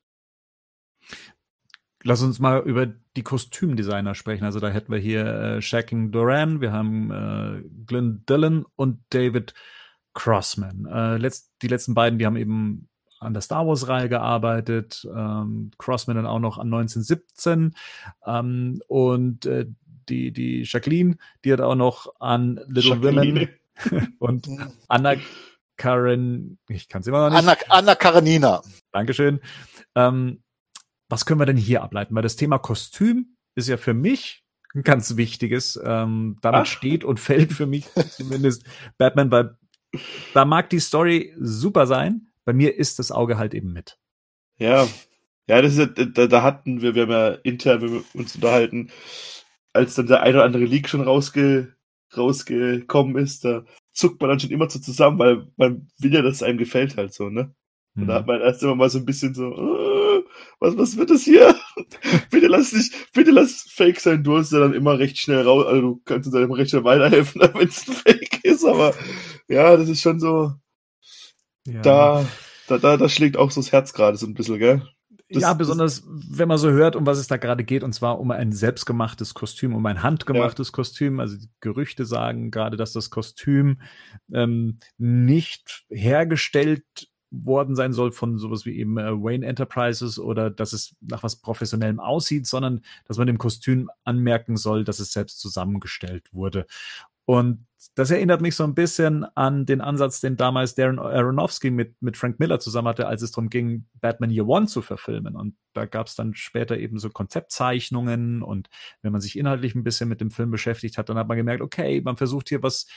Lass uns mal über die Kostümdesigner sprechen. Also da hätten wir hier äh, Shaking Duran, wir haben äh, Glenn Dillon und David Crossman. Äh, letzt, die letzten beiden, die haben eben an der Star Wars-Reihe gearbeitet, ähm, Crossman dann auch noch an 1917 ähm, und äh, die, die Jacqueline, die hat auch noch an Little Jacqueline. Women [LAUGHS] und Anna Karen, ich kann es immer noch nicht. Anna, Anna Karenina. Dankeschön. Ähm, was können wir denn hier ableiten? Weil das Thema Kostüm ist ja für mich ein ganz wichtiges. Ähm, damit Ach. steht und fällt für mich zumindest Batman, weil da mag die Story super sein. Bei mir ist das Auge halt eben mit. Ja, ja, das ist, da, da hatten wir, wir haben ja intern wir uns unterhalten, als dann der eine oder andere Leak schon rausge, rausgekommen ist, da zuckt man dann schon immer so zusammen, weil man will ja, dass es einem gefällt halt so, ne? Und mhm. da hat man erst immer mal so ein bisschen so, oh, was, was wird das hier? [LAUGHS] bitte lass nicht, bitte lass Fake sein. Du hast ja dann immer recht schnell raus, also du kannst uns dann immer recht schnell weiterhelfen, [LAUGHS] wenn es ein Fake ist, aber ja, das ist schon so, ja. da, da, da, schlägt auch so das Herz gerade so ein bisschen, gell? Das, ja, besonders wenn man so hört, um was es da gerade geht, und zwar um ein selbstgemachtes Kostüm, um ein handgemachtes ja. Kostüm. Also die Gerüchte sagen gerade, dass das Kostüm ähm, nicht hergestellt worden sein soll von sowas wie eben äh, Wayne Enterprises oder dass es nach was Professionellem aussieht, sondern dass man dem Kostüm anmerken soll, dass es selbst zusammengestellt wurde. Und das erinnert mich so ein bisschen an den Ansatz, den damals Darren Aronofsky mit, mit Frank Miller zusammen hatte, als es darum ging, Batman Year One zu verfilmen. Und da gab es dann später eben so Konzeptzeichnungen und wenn man sich inhaltlich ein bisschen mit dem Film beschäftigt hat, dann hat man gemerkt, okay, man versucht hier was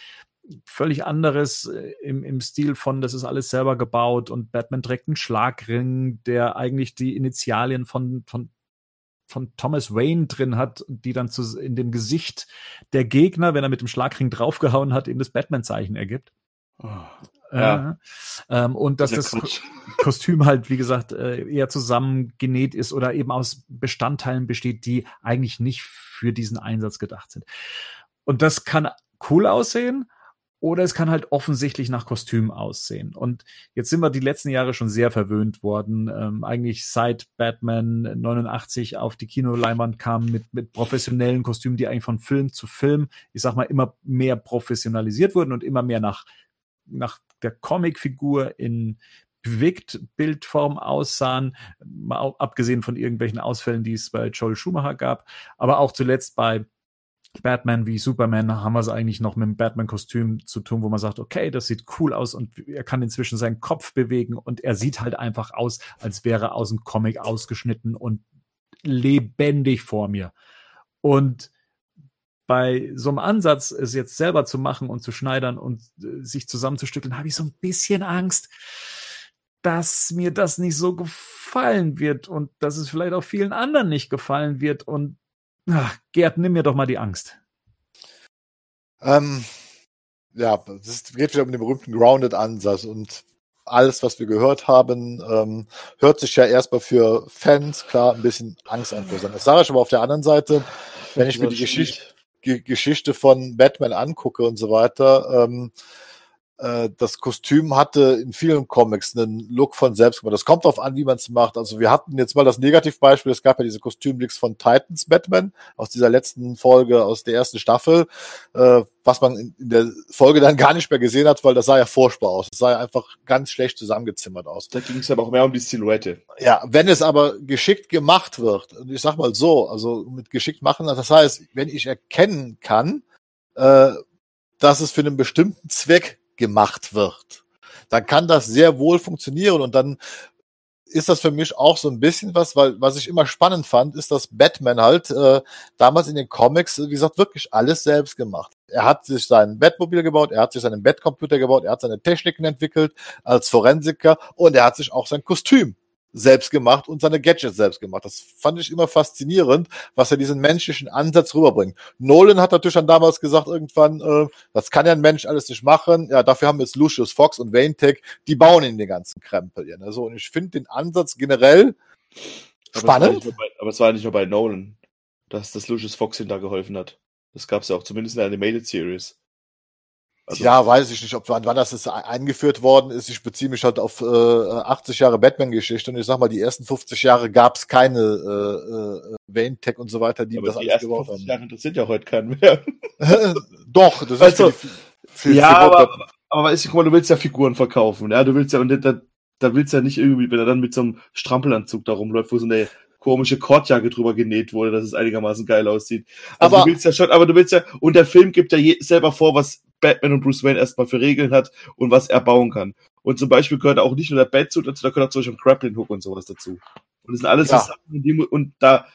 völlig anderes äh, im, im Stil von, das ist alles selber gebaut und Batman trägt einen Schlagring, der eigentlich die Initialien von, von, von Thomas Wayne drin hat, die dann zu, in dem Gesicht der Gegner, wenn er mit dem Schlagring draufgehauen hat, eben das Batman-Zeichen ergibt. Oh. Ja. Äh, ähm, und dass das, das [LAUGHS] Kostüm halt, wie gesagt, äh, eher zusammengenäht ist oder eben aus Bestandteilen besteht, die eigentlich nicht für diesen Einsatz gedacht sind. Und das kann cool aussehen, oder es kann halt offensichtlich nach Kostüm aussehen. Und jetzt sind wir die letzten Jahre schon sehr verwöhnt worden. Ähm, eigentlich seit Batman 89 auf die Kinoleinwand kam mit, mit professionellen Kostümen, die eigentlich von Film zu Film, ich sag mal, immer mehr professionalisiert wurden und immer mehr nach, nach der Comicfigur in bewegt Bildform aussahen, mal abgesehen von irgendwelchen Ausfällen, die es bei Joel Schumacher gab, aber auch zuletzt bei Batman wie Superman haben wir es eigentlich noch mit dem Batman-Kostüm zu tun, wo man sagt, okay, das sieht cool aus und er kann inzwischen seinen Kopf bewegen und er sieht halt einfach aus, als wäre aus dem Comic ausgeschnitten und lebendig vor mir. Und bei so einem Ansatz, es jetzt selber zu machen und zu schneidern und äh, sich zusammenzustückeln, habe ich so ein bisschen Angst, dass mir das nicht so gefallen wird und dass es vielleicht auch vielen anderen nicht gefallen wird und Ach, Gerd, nimm mir doch mal die Angst. Ähm, ja, es geht wieder um den berühmten Grounded-Ansatz und alles, was wir gehört haben, ähm, hört sich ja erstmal für Fans klar ein bisschen Angst an. Das sage ich aber auf der anderen Seite, wenn ich mir die Geschichte, Geschichte von Batman angucke und so weiter, ähm, äh, das Kostüm hatte in vielen Comics einen Look von selbst gemacht. Das kommt darauf an, wie man es macht. Also wir hatten jetzt mal das Negativbeispiel, es gab ja diese Kostümleaks von Titans Batman aus dieser letzten Folge, aus der ersten Staffel, äh, was man in, in, der Folge dann [LAUGHS] gar nicht mehr gesehen hat, weil das sah ja furchtbar aus. Das sah ja einfach ganz schlecht zusammengezimmert aus. Da ging es aber auch mehr um die Silhouette. Ja, wenn es aber geschickt gemacht wird, und ich sag mal so, also mit geschickt machen, das heißt, wenn ich erkennen kann, äh, dass es für einen bestimmten Zweck gemacht wird, dann kann das sehr wohl funktionieren und dann ist das für mich auch so ein bisschen was, weil was ich immer spannend fand, ist, dass Batman halt äh, damals in den Comics, wie gesagt, wirklich alles selbst gemacht. Er hat sich sein Bettmobil gebaut, er hat sich seinen Bettcomputer gebaut, er hat seine Techniken entwickelt als Forensiker und er hat sich auch sein Kostüm selbst gemacht und seine Gadgets selbst gemacht. Das fand ich immer faszinierend, was er diesen menschlichen Ansatz rüberbringt. Nolan hat natürlich schon damals gesagt, irgendwann, äh, das kann ja ein Mensch alles nicht machen. Ja, dafür haben wir jetzt Lucius Fox und Wayne Tech, die bauen in den ganzen Krempel. Ja, ne? so, und ich finde den Ansatz generell spannend. Aber es, bei, aber es, war nicht nur bei Nolan, dass das Lucius Fox ihm da geholfen hat. Das gab es ja auch zumindest in der Animated Series. Also, ja, weiß ich nicht, ob wann, wann das ist eingeführt worden ist. Ich beziehe mich halt auf äh, 80 Jahre Batman-Geschichte und ich sag mal, die ersten 50 Jahre gab es keine äh, äh, Wayne Tech und so weiter, die das die alles gebaut 50 haben. Jahre interessiert ja heute keinen mehr. [LAUGHS] Doch, das also, ist für, für, ja, für aber, aber weißt du, guck mal, du willst ja Figuren verkaufen, ja, du willst ja und da, da willst du ja nicht irgendwie, wenn er dann mit so einem Strampelanzug da rumläuft, wo so eine komische Kordjacke drüber genäht wurde, dass es einigermaßen geil aussieht. Also aber, du willst ja schon, aber du willst ja, und der Film gibt ja je, selber vor, was Batman und Bruce Wayne erstmal für Regeln hat und was er bauen kann. Und zum Beispiel gehört auch nicht nur der Batsuit dazu, da gehört auch zum Beispiel ein Grappling Hook und sowas dazu. Und das sind alles ja. so Sachen, die, und da,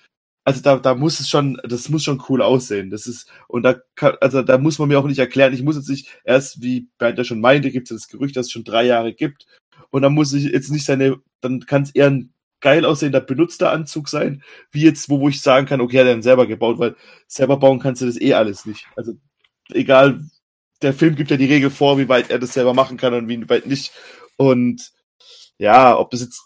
also da, da muss es schon, das muss schon cool aussehen. Das ist, und da kann, also da muss man mir auch nicht erklären, ich muss jetzt nicht erst, wie Bernd ja schon meinte, gibt es das Gerücht, dass es schon drei Jahre gibt. Und dann muss ich jetzt nicht seine, dann kann es eher ein geil aussehender benutzter Anzug sein, wie jetzt, wo, wo ich sagen kann, okay, er hat den selber gebaut, weil selber bauen kannst du das eh alles nicht. Also egal, der Film gibt ja die Regel vor, wie weit er das selber machen kann und wie weit nicht. Und ja, ob das jetzt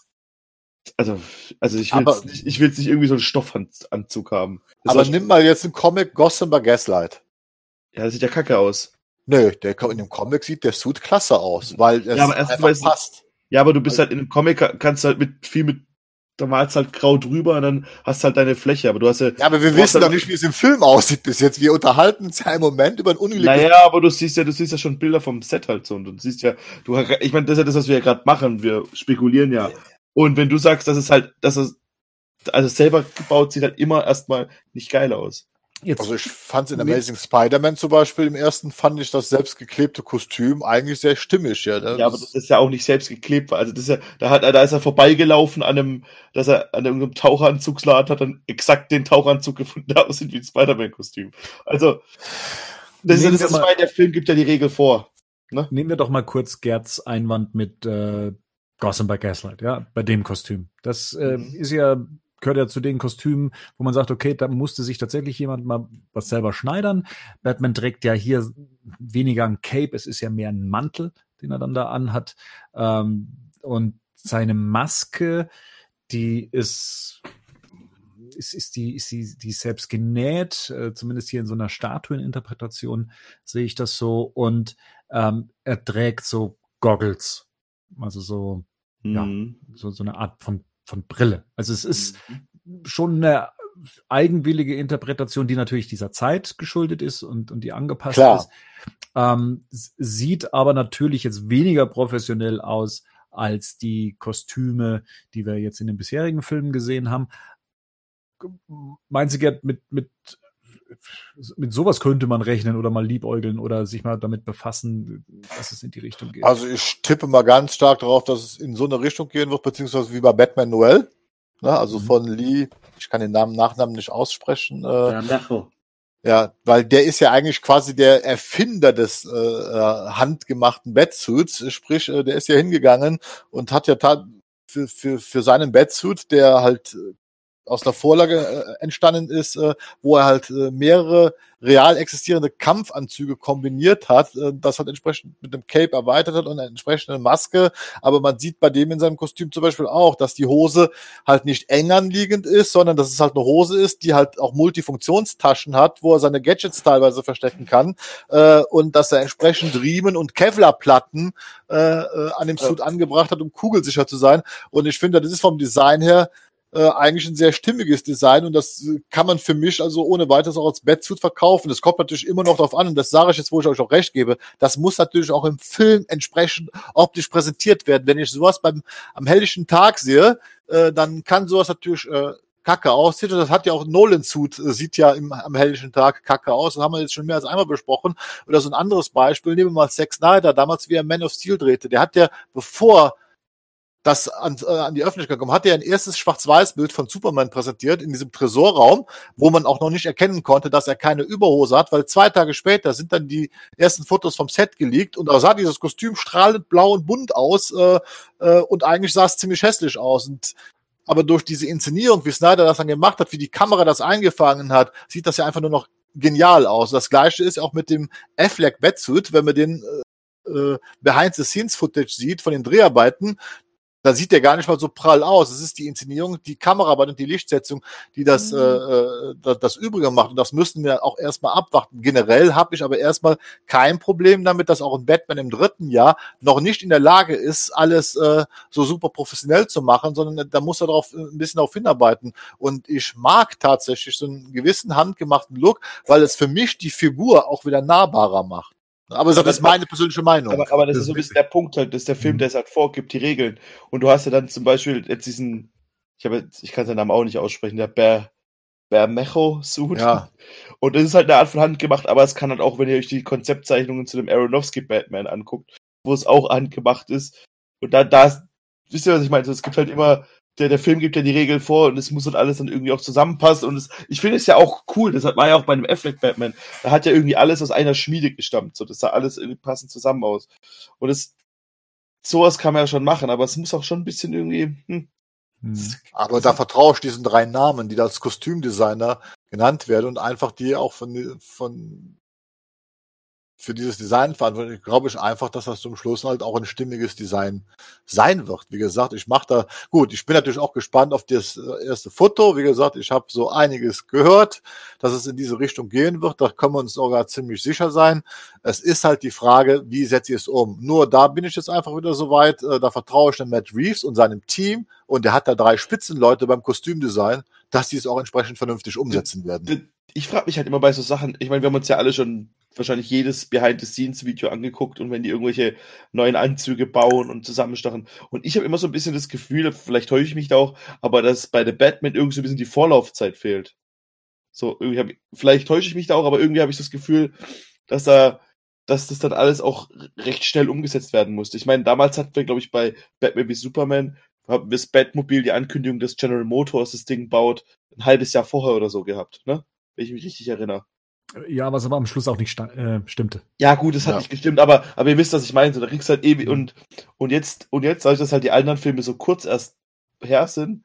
also, also ich will jetzt nicht, ich will jetzt nicht irgendwie so einen Stoffanzug haben. Das aber nimm mal jetzt einen Comic Gotham by Gaslight. Ja, das sieht ja kacke aus. Nö, der in dem Comic sieht der Suit klasse aus, weil es ja, aber einfach passt. Ja, aber du bist halt in einem Comic, kannst halt mit viel mit da malst halt grau drüber und dann hast halt deine Fläche. Aber du hast ja. Ja, aber wir wissen doch nicht, wie es im Film aussieht bis jetzt. Wir unterhalten uns ja im Moment über ein ungelebtes. Naja, aber du siehst ja, du siehst ja schon Bilder vom Set halt so und du siehst ja, du, ich meine, das ist ja das, was wir ja gerade machen. Wir spekulieren ja. Und wenn du sagst, dass es halt, dass es, also selber gebaut sieht halt immer erstmal nicht geil aus. Jetzt also ich fand in Amazing Spider-Man zum Beispiel im ersten fand ich das selbstgeklebte Kostüm eigentlich sehr stimmig. Ja, das ja aber das ist ja auch nicht selbst geklebt. Also das ist ja, da hat, da ist er vorbeigelaufen an einem, dass er an einem Taucheranzugsladen hat dann exakt den Taucheranzug gefunden, [LAUGHS] der aussieht wie ein Spider-Man-Kostüm. Also das, ist, das ist mal, der Film gibt ja die Regel vor. Ne? Nehmen wir doch mal kurz Gerds Einwand mit äh, Gotham by Gaslight, ja, bei dem Kostüm. Das äh, mhm. ist ja gehört ja zu den Kostümen, wo man sagt, okay, da musste sich tatsächlich jemand mal was selber schneidern. Batman trägt ja hier weniger ein Cape, es ist ja mehr ein Mantel, den er dann da anhat. Ähm, und seine Maske, die ist ist, ist die, ist die, die selbst genäht, äh, zumindest hier in so einer Statueninterpretation sehe ich das so. Und Ähm, er trägt so Goggles, also so, mhm. ja, so, so eine Art von, von Brille. Also es ist mhm. schon eine eigenwillige Interpretation, die natürlich dieser Zeit geschuldet ist und, und die angepasst Klar. ist. Ähm, sieht aber natürlich jetzt weniger professionell aus als die Kostüme, die wir jetzt in den bisherigen Filmen gesehen haben. Meinen Sie, Gerd, mit, mit, mit sowas könnte man rechnen oder mal liebäugeln oder sich mal damit befassen, dass es in die Richtung geht? Also ich tippe mal ganz stark darauf, dass es in so eine Richtung gehen wird, beziehungsweise wie bei Batman Noel. Ne? Also mhm. von Lee, ich kann den Namen, Nachnamen nicht aussprechen. Äh, ja, ja, weil der ist ja eigentlich quasi der Erfinder des äh, äh handgemachten Batsuits, sprich, äh, der ist ja hingegangen und hat ja für, für, für seinen Batsuit, der halt aus einer Vorlage äh, entstanden ist, äh, wo er halt äh, mehrere real existierende Kampfanzüge kombiniert hat, äh, das halt entsprechend mit einem Cape erweitert hat und einer entsprechenden Maske. Aber man sieht bei dem in seinem Kostüm zum Beispiel auch, dass die Hose halt nicht eng anliegend ist, sondern dass es halt eine Hose ist, die halt auch Multifunktionstaschen hat, wo er seine Gadgets teilweise verstecken kann äh, und dass er entsprechend Riemen und Kevlarplatten äh, äh, an dem Suit angebracht hat, um kugelsicher zu sein. Und ich finde, das ist vom Design her äh, eigentlich ein sehr stimmiges Design und das kann man für mich also ohne weiteres auch als Bettsuit verkaufen. Das kommt natürlich immer noch darauf an und das sage ich jetzt, wo ich euch auch recht gebe. Das muss natürlich auch im Film entsprechend optisch präsentiert werden. Wenn ich sowas beim am helllichen Tag sehe, äh, dann kann sowas natürlich äh, kacke aussieht. Und das hat ja auch Nolan Suit, äh, sieht ja im, am helllichen Tag kacke aus. Das haben wir jetzt schon mehr als einmal besprochen. Oder so ein anderes Beispiel, nehmen wir mal Zack Snyder, damals wie er Man of Steel drehte. Der hat ja, bevor das an, äh, an die Öffentlichkeit kommt, hat er ein erstes Schwarz-Weiß-Bild von Superman präsentiert in diesem Tresorraum, wo man auch noch nicht erkennen konnte, dass er keine Überhose hat, weil zwei Tage später sind dann die ersten Fotos vom Set geleakt und da sah dieses Kostüm strahlend blau und bunt aus äh, äh, und eigentlich sah es ziemlich hässlich aus. Und aber durch diese Inszenierung, wie Snyder das dann gemacht hat, wie die Kamera das eingefangen hat, sieht das ja einfach nur noch genial aus. Das gleiche ist auch mit dem Affleck Batsuit, wenn man den äh, äh Behind-the-Scenes-Footage sieht von den Dreharbeiten, da sieht der gar nicht mal so prall aus. Es ist die Inszenierung, die Kameraarbeit und die Lichtsetzung, die das, mhm. äh, das, das Übrige macht. Und das müssen wir auch erstmal abwarten. Generell habe ich aber erstmal kein Problem damit, dass auch ein Batman im dritten Jahr noch nicht in der Lage ist, alles äh, so super professionell zu machen, sondern da muss er darauf ein bisschen darauf hinarbeiten. Und ich mag tatsächlich so einen gewissen handgemachten Look, weil es für mich die Figur auch wieder nahbarer macht. Aber das, ist meine persönliche Meinung. Aber, aber das, das, ist so ein bisschen der Punkt halt, dass der Film, mhm. der es halt vorgibt, die Regeln. Und du hast ja dann zum Beispiel jetzt diesen, ich habe ich kann seinen Namen auch nicht aussprechen, der Ber, Bermejo-Suit. Ja. [LAUGHS] Und das ist halt eine Art von Hand gemacht, aber es kann halt auch, wenn ihr euch die Konzeptzeichnungen zu dem Aronofsky-Batman anguckt, wo es auch handgemacht ist. Und da, da, wisst ihr, was ich meine? Es gibt halt immer der, der Film gibt ja die Regeln vor und es muss halt alles dann irgendwie auch zusammenpassen. Und es, ich finde es ja auch cool, das war ja auch bei einem Affleck Batman, da hat ja irgendwie alles aus einer Schmiede gestammt. So, das sah alles irgendwie passend zusammen aus. Und es, sowas kann man ja schon machen, aber es muss auch schon ein bisschen irgendwie. Hm. hm. Aber da vertraue ich diesen drei Namen, die da als Kostümdesigner genannt werden und einfach die auch von, von für dieses Design verantwortlich, glaube ich einfach, dass das zum Schluss halt auch ein stimmiges Design sein wird. Wie gesagt, ich mache da, gut, ich bin natürlich auch gespannt auf das äh, erste Foto. Wie gesagt, ich habe so einiges gehört, dass es in diese Richtung gehen wird. Da können wir uns sogar ziemlich sicher sein. Es ist halt die Frage, wie setze ich es um? Nur da bin ich jetzt einfach wieder so weit, äh, da vertraue ich dem Matt Reeves und seinem Team und der hat da drei Spitzenleute beim Kostümdesign, dass die es auch entsprechend vernünftig umsetzen werden. Ich frage mich halt immer bei so Sachen, ich meine, wir haben uns ja alle schon wahrscheinlich jedes Behind-the-Scenes-Video angeguckt und wenn die irgendwelche neuen Anzüge bauen und zusammenstachen. Und ich habe immer so ein bisschen das Gefühl, vielleicht täusche ich mich da auch, aber dass bei The Batman irgendwie so ein bisschen die Vorlaufzeit fehlt. So, irgendwie hab, vielleicht täusche ich mich da auch, aber irgendwie habe ich das Gefühl, dass da, dass das dann alles auch recht schnell umgesetzt werden musste. Ich meine, damals hatten wir, glaube ich, bei Batman wie Superman, haben wir das Batmobil, die Ankündigung, dass General Motors das Ding baut, ein halbes Jahr vorher oder so gehabt, ne? Wenn ich mich richtig erinnere. Ja, was aber am Schluss auch nicht äh, stimmte. Ja, gut, es hat ja. nicht gestimmt, aber, aber ihr wisst, was ich meine. So, da kriegst du halt ewig und, und jetzt, und jetzt, dadurch, dass halt die anderen Filme so kurz erst her sind,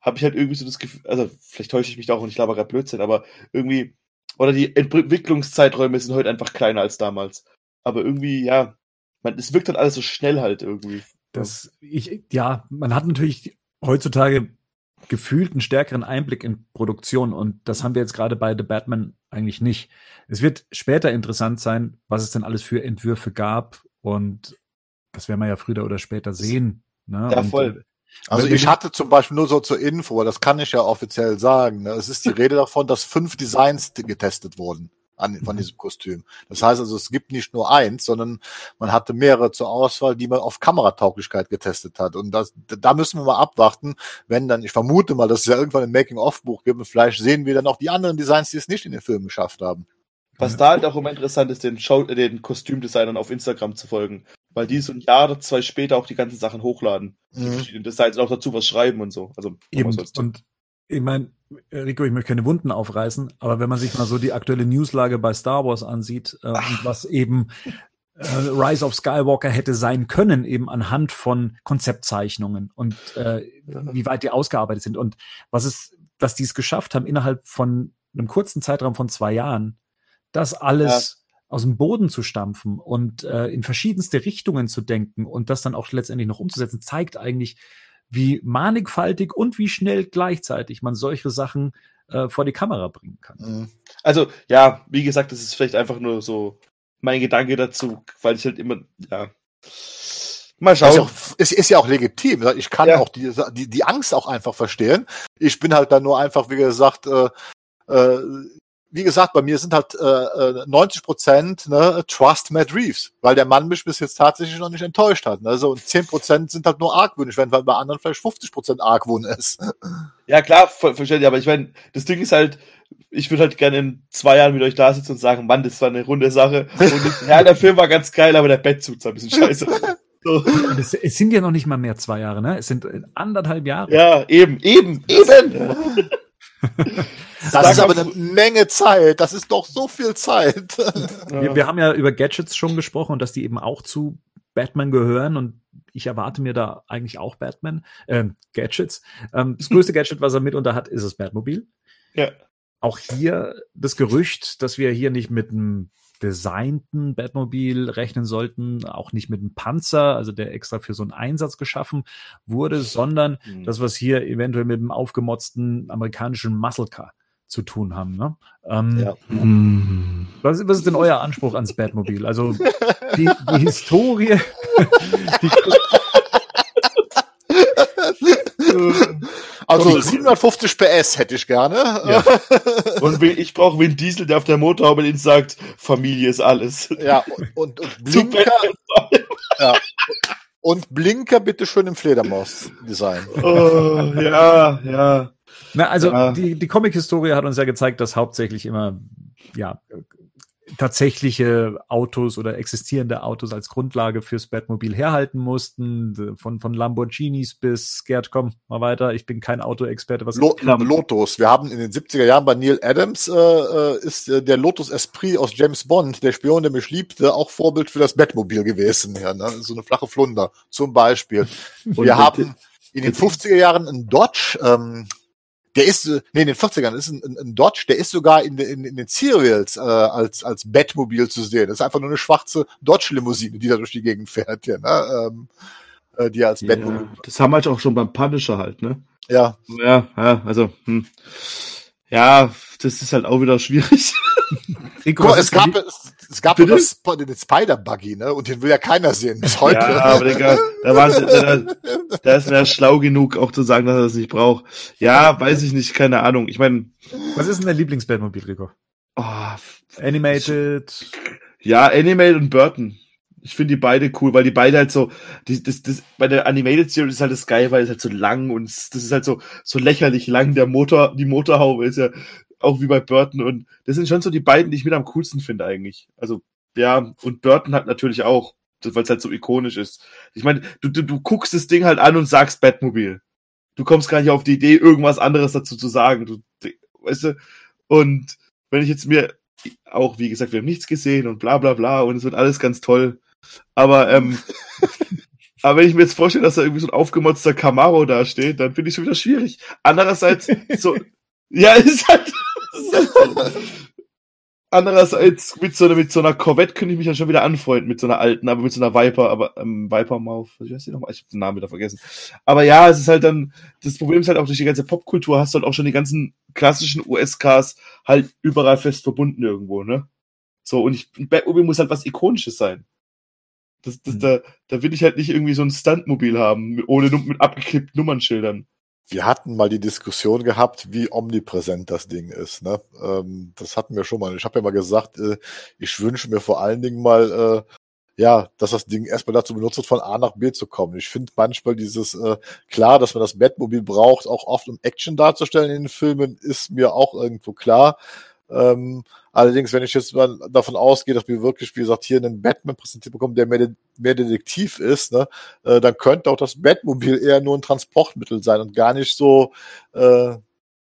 habe ich halt irgendwie so das Gefühl, also vielleicht täusche ich mich da auch und ich laber gerade Blödsinn, aber irgendwie, oder die Entwicklungszeiträume sind heute einfach kleiner als damals. Aber irgendwie, ja, man, es wirkt halt alles so schnell halt irgendwie. Das, ich, ja, man hat natürlich heutzutage gefühlt einen stärkeren Einblick in Produktion und das haben wir jetzt gerade bei The Batman eigentlich nicht. Es wird später interessant sein, was es denn alles für Entwürfe gab und das werden wir ja früher oder später sehen. Ne? Ja, voll. Äh, also ich hatte zum Beispiel nur so zur Info, das kann ich ja offiziell sagen. Ne? Es ist die [LAUGHS] Rede davon, dass fünf Designs getestet wurden an, von diesem Kostüm. Das heißt also, es gibt nicht nur eins, sondern man hatte mehrere zur Auswahl, die man auf Kameratauglichkeit getestet hat. Und das, da müssen wir mal abwarten, wenn dann, ich vermute mal, dass es ja irgendwann ein Making-of-Buch gibt und vielleicht sehen wir dann auch die anderen Designs, die es nicht in den Film geschafft haben. Was da halt auch immer interessant ist, den, Show, den Kostümdesignern auf Instagram zu folgen. Weil die so ein Jahr oder zwei später auch die ganzen Sachen hochladen. Die mhm. verschiedenen Designs und auch dazu was schreiben und so. Also, Eben. Und ich meine, Rico, ich möchte keine Wunden aufreißen, aber wenn man sich mal so die aktuelle Newslage bei Star Wars ansieht äh, und was eben äh, Rise of Skywalker hätte sein können, eben anhand von Konzeptzeichnungen und äh, wie weit die ausgearbeitet sind. Und was es, dass die es geschafft haben, innerhalb von einem kurzen Zeitraum von zwei Jahren, das alles ja. aus dem Boden zu stampfen und äh, in verschiedenste Richtungen zu denken und das dann auch letztendlich noch umzusetzen, zeigt eigentlich, wie mannigfaltig und wie schnell gleichzeitig man solche Sachen äh, vor die Kamera bringen kann. Mhm. Also, ja, wie gesagt, das ist vielleicht einfach nur so mein Gedanke dazu, weil ich halt immer, ja. Mal schauen. Ist ja, auch, ist, ist ja auch legitim. Ich kann ja. auch die, die, die Angst auch einfach verstehen. Ich bin halt da nur einfach, wie gesagt, äh, äh, wie gesagt, bei mir sind halt äh, 90 äh, Prozent ne, Trust Matt Reeves, weil der Mann mich bis jetzt tatsächlich noch nicht enttäuscht hat. Ne? So, und 10 Prozent sind halt nur argwöhnisch, wenn bei anderen vielleicht 50 Prozent Argwohn ist. Ja, klar, verstehe ich, aber ich meine, das Ding ist halt, ich würde halt gerne in zwei Jahren mit euch da sitzen und sagen, Mann, das war eine runde Sache. Und ich, ja, der Film war ganz geil, aber der Bettzug ist ein bisschen scheiße. So. Es, es, sind ja noch nicht mal mehr zwei Jahre, ne? Es sind anderthalb Jahre. Ja, eben, eben, eben. [LAUGHS] Das Sag ist aber eine Menge Zeit. Das ist doch so viel Zeit. [LAUGHS] Wir, wir, haben ja über Gadgets schon gesprochen und dass die eben auch zu Batman gehören und ich erwarte mir da eigentlich auch Batman, äh, Gadgets. Ähm, das größte [LAUGHS] Gadget, was er mitunter hat, ist das Batmobil. Ja. Auch hier das Gerücht, dass wir hier nicht mit einem designten Batmobil rechnen sollten, auch nicht mit einem Panzer, also der extra für so einen Einsatz geschaffen wurde, sondern mhm. das, was hier eventuell mit einem aufgemotzten amerikanischen Muscle Car zu tun haben. Ne? Ähm, ja. Mhm. was, was, ist denn euer Anspruch ans Batmobil? Also [LAUGHS] die, die Historie. die, [LAUGHS] Also 750 PS hätte ich gerne. Ja. Und ich brauche einen Diesel, der auf der Motorhaube den sagt, Familie ist alles. Ja, und, und [LAUGHS] Blinker. ja. Und Blinker bitte schön im Fledermaus-Design. Oh, ja, ja. Na, also ja. die, die Comic-Historie hat uns ja gezeigt, dass hauptsächlich immer ja, tatsächliche Autos oder existierende Autos als Grundlage fürs Batmobil herhalten mussten. Von, von Lamborghinis bis, Gerd, komm mal weiter. Ich bin kein Autoexperte. Was Lo Lotus. Wir haben in den 70er Jahren bei Neil Adams, äh, äh, ist äh, der Lotus Esprit aus James Bond, der Spion, der mich liebte, auch Vorbild für das Batmobil gewesen. Ja, ne? So eine flache Flunder zum Beispiel. [LAUGHS] Wir haben in den 50er Jahren einen Dodge, ähm, der ist, nee, in den 40ern ist ein, ein, ein Dodge, der ist sogar in, in, in den Serials äh, als, als Batmobil zu sehen. Das ist einfach nur eine schwarze Dodge-Limousine, die da durch die Gegend fährt, ja, ne? ähm, äh, die als Batmobil. Ja, das haben wir halt auch schon beim Punisher halt, ne? Ja. Ja, ja, also, hm. ja, das ist halt auch wieder schwierig. [LAUGHS] Rico, es gab, es, es gab das, den Spider-Buggy, ne? Und den will ja keiner sehen bis heute. Ja, aber Digga, da, war, da, da ist er schlau genug, auch zu sagen, dass er das nicht braucht. Ja, weiß ich nicht, keine Ahnung. Ich meine. Was ist denn dein Lieblings-Batmobil, Rico? Oh, Animated. Ja, Animated und Burton. Ich finde die beide cool, weil die beide halt so, die, das, das, bei der Animated Series ist halt das geil, weil es halt so lang und das ist halt so, so lächerlich lang. Der Motor, die Motorhaube ist ja auch wie bei Burton. Und das sind schon so die beiden, die ich mit am coolsten finde eigentlich. Also, ja, und Burton hat natürlich auch, weil es halt so ikonisch ist. Ich meine, du, du, du guckst das Ding halt an und sagst Batmobil. Du kommst gar nicht auf die Idee, irgendwas anderes dazu zu sagen. Du, weißt du? Und wenn ich jetzt mir auch, wie gesagt, wir haben nichts gesehen und bla bla bla und es wird alles ganz toll. Aber, ähm, [LAUGHS] aber wenn ich mir jetzt vorstelle, dass da irgendwie so ein aufgemotzter Camaro da steht, dann finde ich schon wieder schwierig. Andererseits, so, [LAUGHS] ja, ist halt, [LAUGHS] Andererseits, mit so, einer, mit so einer Corvette könnte ich mich ja schon wieder anfreunden, mit so einer alten, aber mit so einer Viper, aber ähm, Viper Mouth, ich weiß nicht nochmal, ich habe den Namen wieder vergessen. Aber ja, es ist halt dann, das Problem ist halt auch durch die ganze Popkultur hast du halt auch schon die ganzen klassischen US-Cars halt überall fest verbunden irgendwo, ne? So, und ich, Batmobile muss halt was Ikonisches sein. Das, das, mhm. da, da will ich halt nicht irgendwie so ein Stuntmobil haben, ohne mit abgeklippten Nummernschildern wir hatten mal die Diskussion gehabt, wie omnipräsent das Ding ist. Ne? Ähm, das hatten wir schon mal. Ich habe ja mal gesagt, äh, ich wünsche mir vor allen Dingen mal, äh, ja, dass das Ding erstmal dazu benutzt wird, von A nach B zu kommen. Ich finde manchmal dieses, äh, klar, dass man das Batmobil braucht, auch oft um Action darzustellen in den Filmen, ist mir auch irgendwo klar. Ähm, allerdings, wenn ich jetzt mal davon ausgehe, dass wir wirklich, wie gesagt, hier einen Batman präsentiert bekommen, der mehr, mehr Detektiv ist, ne, äh, dann könnte auch das Batmobil eher nur ein Transportmittel sein und gar nicht so äh,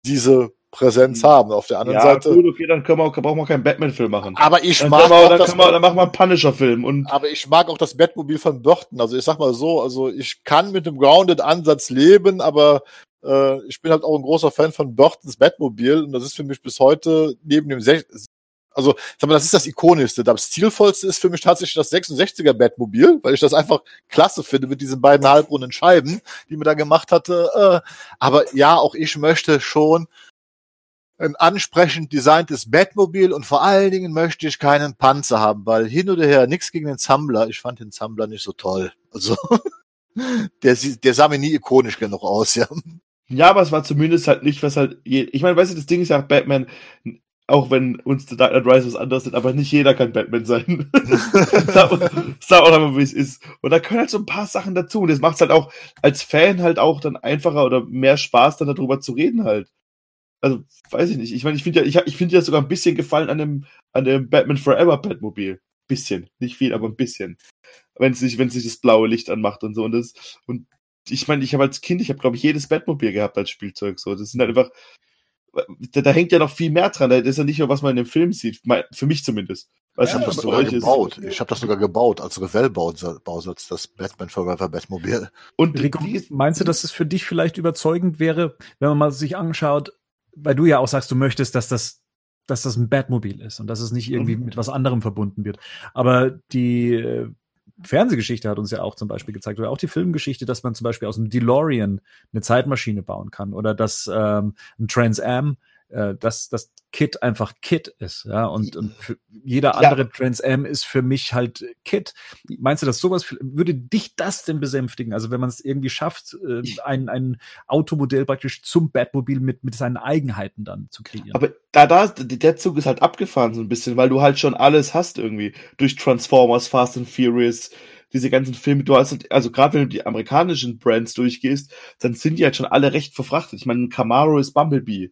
diese Präsenz mhm. haben. Auf der anderen ja, Seite. Gut, okay, dann können wir, brauchen wir keinen Batman-Film machen. Aber ich dann mag. Wir, auch dann, das, wir, dann machen wir einen Punisher-Film. Und aber ich mag auch das Batmobil von Burton. Also ich sag mal so, also ich kann mit dem Grounded-Ansatz leben, aber äh, ich bin halt auch ein großer Fan von Burtons Batmobil und das ist für mich bis heute neben dem also sag mal, das ist das ikonischste. Das stilvollste ist für mich tatsächlich das 66er Batmobil, weil ich das einfach klasse finde mit diesen beiden halbrunden Scheiben, die mir da gemacht hatte. Äh, aber ja, auch ich möchte schon ein ansprechend designtes Batmobil und vor allen Dingen möchte ich keinen Panzer haben, weil hin oder her nichts gegen den Zumbler. Ich fand den Zumbler nicht so toll. Also [LAUGHS] der, der sah mir nie ikonisch genug aus, ja. Ja, aber es war zumindest halt nicht, was halt, je, ich meine, weißt du, das Ding ist ja Batman, auch wenn uns The Dark Knight Rises anders sind, aber nicht jeder kann Batman sein. [LAUGHS] sag, sag auch einmal, wie es ist. Und da können halt so ein paar Sachen dazu. Und das macht es halt auch als Fan halt auch dann einfacher oder mehr Spaß, dann darüber zu reden halt. Also, weiß ich nicht. Ich meine, ich finde ja, ich, ich finde ja sogar ein bisschen gefallen an dem, an dem Batman Forever Batmobil. Bisschen. Nicht viel, aber ein bisschen. Wenn sich, wenn sich das blaue Licht anmacht und so. Und das, und ich meine, ich habe als Kind, ich habe, glaube ich, jedes Batmobil gehabt als Spielzeug. So, das sind halt einfach, da, da, hängt ja noch viel mehr dran. Das ist ja nicht nur, was man in dem Film sieht. Für mich zumindest. Weiß ja, was für euch gebaut. ist. Ich habe das sogar gebaut, als Revell-Bausatz, das Batman Forever Batmobil. Und Rico, meinst du, dass es für dich vielleicht überzeugend wäre, wenn man mal sich anschaut, weil du ja auch sagst, du möchtest, dass das dass das ein Batmobil ist und dass es nicht irgendwie mhm. mit was anderem verbunden wird. Aber die äh, Fernsehgeschichte hat uns ja auch zum Beispiel gezeigt, oder auch die Filmgeschichte, dass man zum Beispiel aus einem DeLorean eine Zeitmaschine bauen kann oder dass ähm, ein Trans Am äh, dass das Kit einfach Kit ist, ja, und, und jeder andere ja. Trans Am ist für mich halt Kit. Meinst du, dass sowas würde dich das denn besänftigen? Also wenn man es irgendwie schafft, äh, ein, ein Automodell praktisch zum Batmobil mit, mit seinen Eigenheiten dann zu kreieren. Aber da, da, der Zug ist halt abgefahren so ein bisschen, weil du halt schon alles hast irgendwie. Durch Transformers, Fast and Furious, diese ganzen Filme, du hast, halt, also gerade wenn du die amerikanischen Brands durchgehst, dann sind die halt schon alle recht verfrachtet. Ich meine, Camaro ist Bumblebee.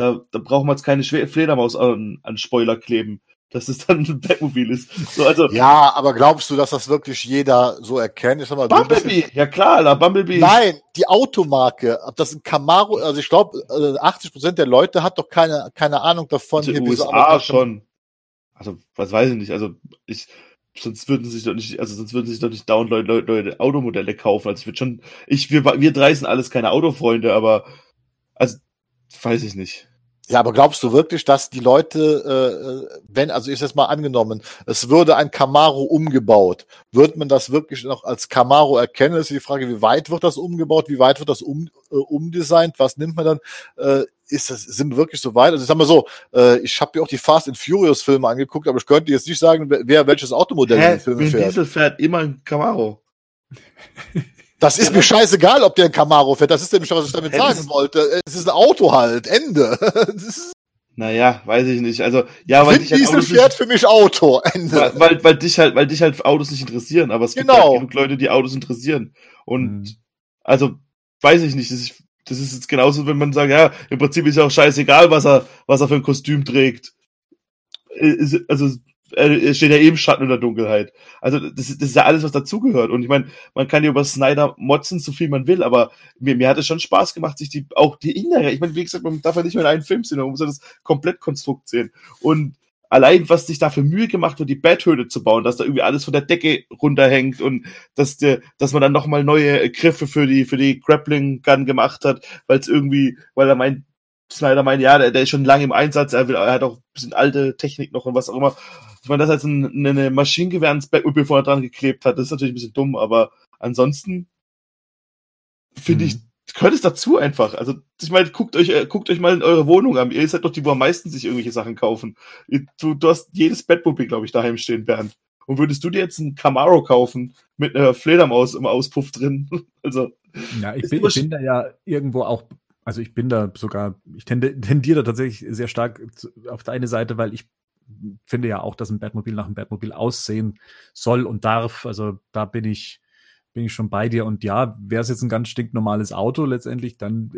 Da, da brauchen wir jetzt keine Fledermaus an, an Spoiler kleben dass es dann ein Batmobil ist. So, also, ja, aber glaubst du, dass das wirklich jeder so erkennt? Ich sag mal, Bumblebee, ja klar, la, Bumblebee. Nein, die Automarke, ob das ein Camaro, also ich glaube, 80 Prozent der Leute hat doch keine, keine Ahnung davon. In den USA schon. Also, was weiß ich nicht, also ich, sonst würden sich doch nicht, also sonst würden sich doch nicht dauernd Leute, Leute, Leute Automodelle kaufen. Also ich würde schon, ich, wir, wir drei sind alles keine Autofreunde, aber, also, weiß ich nicht. Ja, aber glaubst du wirklich, dass die Leute, äh, wenn, also ist jetzt mal angenommen, es würde ein Camaro umgebaut, wird man das wirklich noch als Camaro erkennen? Das ist die Frage, wie weit wird das umgebaut, wie weit wird das um, äh, umdesignt, was nimmt man dann? Äh, ist das, sind wir wirklich so weit? Also ich sag mal so, äh, ich habe mir auch die Fast and Furious Filme angeguckt, aber ich könnte jetzt nicht sagen, wer welches Automodell Hä? in den Filmen fährt. Diesel fährt immer ein Camaro. [LAUGHS] Das ist mir scheißegal, ob der ein Camaro fährt. Das ist nämlich, was ich damit sagen wollte. Es ist ein Auto halt. Ende. [LAUGHS] Naja, weiß ich nicht. Also, ja, weil dich halt Diesel fährt nicht, für mich Auto. Ende. Weil, weil, weil, dich halt, weil dich halt Autos nicht interessieren. Aber es gibt genau. halt genug Leute, die Autos interessieren. Und, mhm. also, weiß ich nicht. Das ist, das ist jetzt genauso, wenn man sagt, ja, im Prinzip ist ja auch scheißegal, was er, was er für ein Kostüm trägt. Also, er steht ja eben Schatten in der Dunkelheit. Also das, das ist ja alles, was dazugehört. Und ich meine, man kann ja über Snyder motzen, so viel man will, aber mir, mir hat es schon Spaß gemacht, sich die auch die innere, ich meine, wie gesagt, man darf ja nicht nur in einen Film sehen, man muss ja das Komplettkonstrukt sehen. Und allein, was sich da für Mühe gemacht wird, die Betthöhle zu bauen, dass da irgendwie alles von der Decke runterhängt und dass der, dass man dann nochmal neue Griffe für die, für die Grappling Gun gemacht hat, weil es irgendwie, weil er meint, Snyder meint, ja, der, der ist schon lange im Einsatz, er, will, er hat auch ein bisschen alte Technik noch und was auch immer. Ich meine, dass er jetzt ein, eine Maschinengewehr ins Batmobile vorne dran geklebt hat, das ist natürlich ein bisschen dumm, aber ansonsten finde mhm. ich, gehört es dazu einfach. Also, ich meine, guckt euch, äh, guckt euch mal in eure Wohnung an. Ihr seid doch die, wo am meisten sich irgendwelche Sachen kaufen. Du, du hast jedes Batmobile, glaube ich, daheim stehen, Bernd. Und würdest du dir jetzt einen Camaro kaufen mit einer Fledermaus im Auspuff drin? [LAUGHS] also. Ja, ich bin, ich bin da ja irgendwo auch also ich bin da sogar, ich tendiere da tatsächlich sehr stark auf deine Seite, weil ich finde ja auch, dass ein Batmobil nach einem Batmobil aussehen soll und darf. Also da bin ich, bin ich schon bei dir. Und ja, wäre es jetzt ein ganz stinknormales Auto letztendlich, dann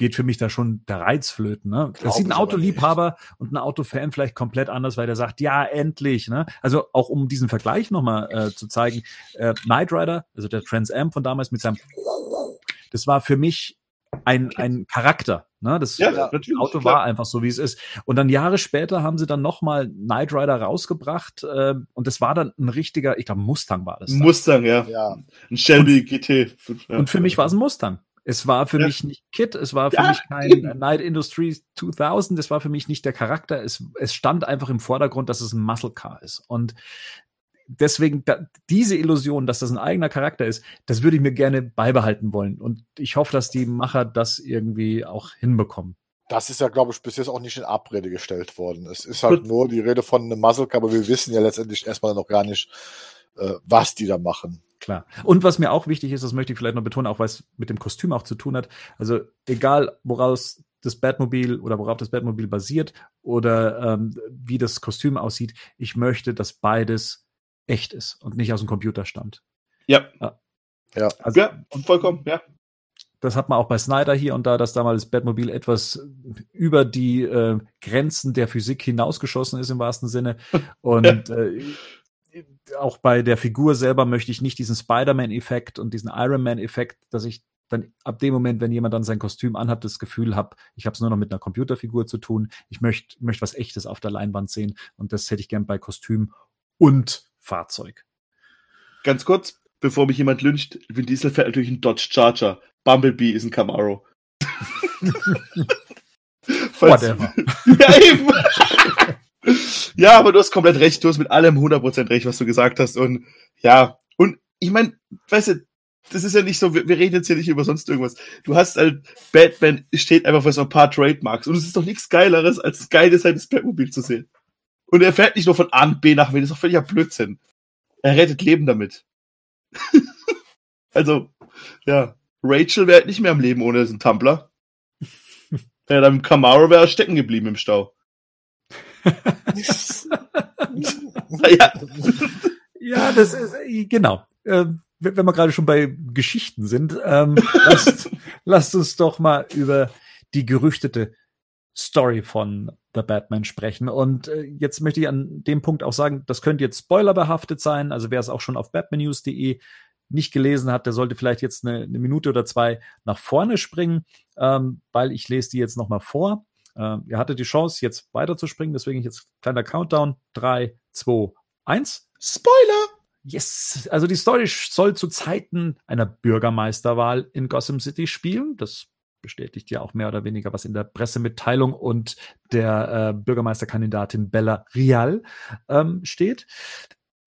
geht für mich da schon der Reiz flöten. Ne? Das sieht ein Autoliebhaber und ein Autofan vielleicht komplett anders, weil der sagt, ja, endlich. Ne? Also auch um diesen Vergleich nochmal äh, zu zeigen, äh, Knight Rider, also der Trans Am von damals mit seinem, das war für mich ein, ein Charakter. Ne? Das ja, Auto war einfach so, wie es ist. Und dann Jahre später haben sie dann nochmal Knight Rider rausgebracht äh, und das war dann ein richtiger, ich glaube Mustang war das. Dann. Mustang, ja. ja. Ein Shelby und, GT. Und für mich war es ein Mustang. Es war für ja. mich nicht Kit, es war für ja, mich kein eben. Night Industries 2000, es war für mich nicht der Charakter, es, es stand einfach im Vordergrund, dass es ein Muscle Car ist. Und deswegen da, diese Illusion, dass das ein eigener Charakter ist, das würde ich mir gerne beibehalten wollen. Und ich hoffe, dass die Macher das irgendwie auch hinbekommen. Das ist ja, glaube ich, bis jetzt auch nicht in Abrede gestellt worden. Es ist halt nur die Rede von einem Muzzle, aber wir wissen ja letztendlich erstmal noch gar nicht, äh, was die da machen. Klar. Und was mir auch wichtig ist, das möchte ich vielleicht noch betonen, auch weil es mit dem Kostüm auch zu tun hat. Also egal, woraus das Batmobil oder worauf das Batmobil basiert oder ähm, wie das Kostüm aussieht, ich möchte, dass beides echt ist und nicht aus dem Computer stammt. Ja. Ja, ja. Also, ja vollkommen, ja. Das hat man auch bei Snyder hier und da, dass damals das Batmobil etwas über die äh, Grenzen der Physik hinausgeschossen ist im wahrsten Sinne. [LAUGHS] Und äh, auch bei der Figur selber möchte ich nicht diesen Spider-Man-Effekt und diesen Iron Man-Effekt, dass ich dann ab dem Moment, wenn jemand dann sein Kostüm anhat, das Gefühl habe, ich habe es nur noch mit einer Computerfigur zu tun. Ich möchte möchte was Echtes auf der Leinwand sehen und das hätte ich gern bei Kostüm und Fahrzeug. Ganz kurz, bevor mich jemand lyncht, Vin Diesel fährt natürlich ein Dodge Charger. Bumblebee ist ein Camaro. [LAUGHS] Whatever. [LAUGHS] ja, eben. ja, aber du hast komplett recht. Du hast mit allem 100% recht, was du gesagt hast. Und ja, und ich meine, weißt du, das ist ja nicht so, wir, wir, reden jetzt hier nicht über sonst irgendwas. Du hast halt, Batman steht einfach für so ein paar Trademarks. Und es ist doch nichts Geileres, als das geile seines Batmobil zu sehen. Und er fährt nicht nur von A nach B nach B, das ist doch völliger Blödsinn. Er rettet Leben damit. [LAUGHS] also, ja. Rachel wäre halt nicht mehr am Leben ohne diesen Tumblr. [LAUGHS] Ja, dann Camaro wäre stecken geblieben im Stau. [LAUGHS] ja. ja, das ist, genau. Ähm, wenn wir gerade schon bei Geschichten sind, ähm, lasst, lasst uns doch mal über die gerüchtete Story von The Batman sprechen. Und äh, jetzt möchte ich an dem Punkt auch sagen, das könnte jetzt spoilerbehaftet sein. Also wer es auch schon auf batmannews.de nicht gelesen hat, der sollte vielleicht jetzt eine, eine Minute oder zwei nach vorne springen, ähm, weil ich lese die jetzt nochmal vor. Ähm, ihr hattet die Chance, jetzt weiterzuspringen, deswegen jetzt kleiner Countdown. Drei, zwei, eins. Spoiler! Yes, also die Story soll zu Zeiten einer Bürgermeisterwahl in Gotham City spielen. Das bestätigt ja auch mehr oder weniger, was in der Pressemitteilung und der äh, Bürgermeisterkandidatin Bella Rial ähm, steht.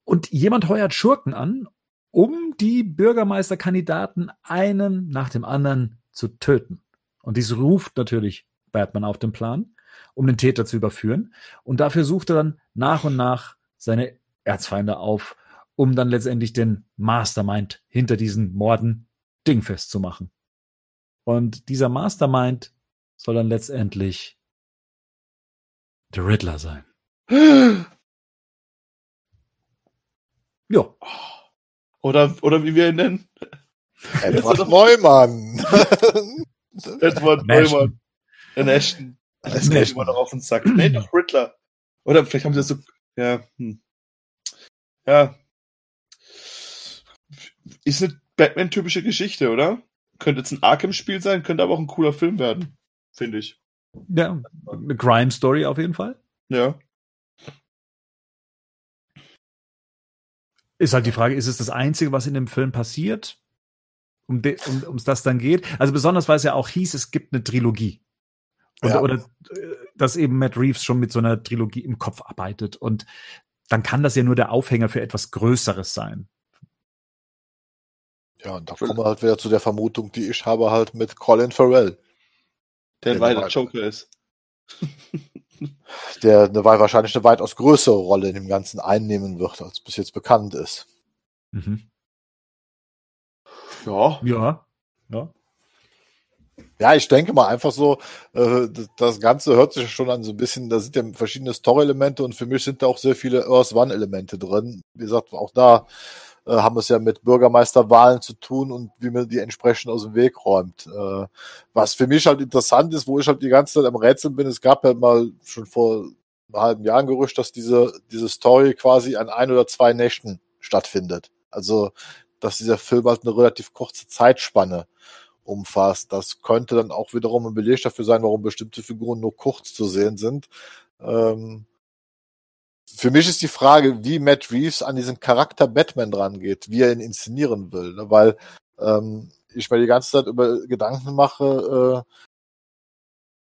Und jemand heuert Schurken an, um die Bürgermeisterkandidaten einen nach dem anderen zu töten. Und dies ruft natürlich Batman auf den Plan, um den Täter zu überführen. Und dafür sucht er dann nach und nach seine Erzfeinde auf, um dann letztendlich den Mastermind hinter diesen Morden dingfest zu machen. Und dieser Mastermind soll dann letztendlich der Riddler sein. [GASPS] ja. Oder, oder wie wir ihn nennen. Edward [LAUGHS] Neumann. [LAUGHS] Edward Neumann. In Ashton. Das ist immer noch auf den Sack. Nee, doch Riddler. Oder vielleicht haben sie das so. Ja. Hm. Ja. Ist eine Batman-typische Geschichte, oder? Könnte jetzt ein Arkham-Spiel sein, könnte aber auch ein cooler Film werden, finde ich. Ja, eine Crime-Story auf jeden Fall. Ja. Ist halt die Frage, ist es das Einzige, was in dem Film passiert? Um es um, das dann geht. Also besonders, weil es ja auch hieß, es gibt eine Trilogie. Und, ja. Oder äh, dass eben Matt Reeves schon mit so einer Trilogie im Kopf arbeitet. Und dann kann das ja nur der Aufhänger für etwas Größeres sein. Ja, und da kommen wir halt wieder zu der Vermutung, die ich habe halt mit Colin Farrell. Der, der weiter Joker ist. [LAUGHS] der eine, wahrscheinlich eine weitaus größere Rolle in dem Ganzen einnehmen wird, als bis jetzt bekannt ist. Mhm. Ja. Ja. Ja. Ja, ich denke mal einfach so, äh, das Ganze hört sich schon an so ein bisschen, da sind ja verschiedene Story-Elemente und für mich sind da auch sehr viele Earth One-Elemente drin. Wie gesagt, auch da äh, haben es ja mit Bürgermeisterwahlen zu tun und wie man die entsprechend aus dem Weg räumt. Äh, was für mich halt interessant ist, wo ich halt die ganze Zeit am Rätseln bin, es gab ja mal schon vor einem halben Jahr ein Gerücht, dass diese, diese Story quasi an ein oder zwei Nächten stattfindet. Also, dass dieser Film halt eine relativ kurze Zeitspanne umfasst. Das könnte dann auch wiederum ein Beleg dafür sein, warum bestimmte Figuren nur kurz zu sehen sind. Ähm, für mich ist die Frage, wie Matt Reeves an diesen Charakter Batman drangeht, wie er ihn inszenieren will, ne? weil ähm, ich mir die ganze Zeit über Gedanken mache, äh,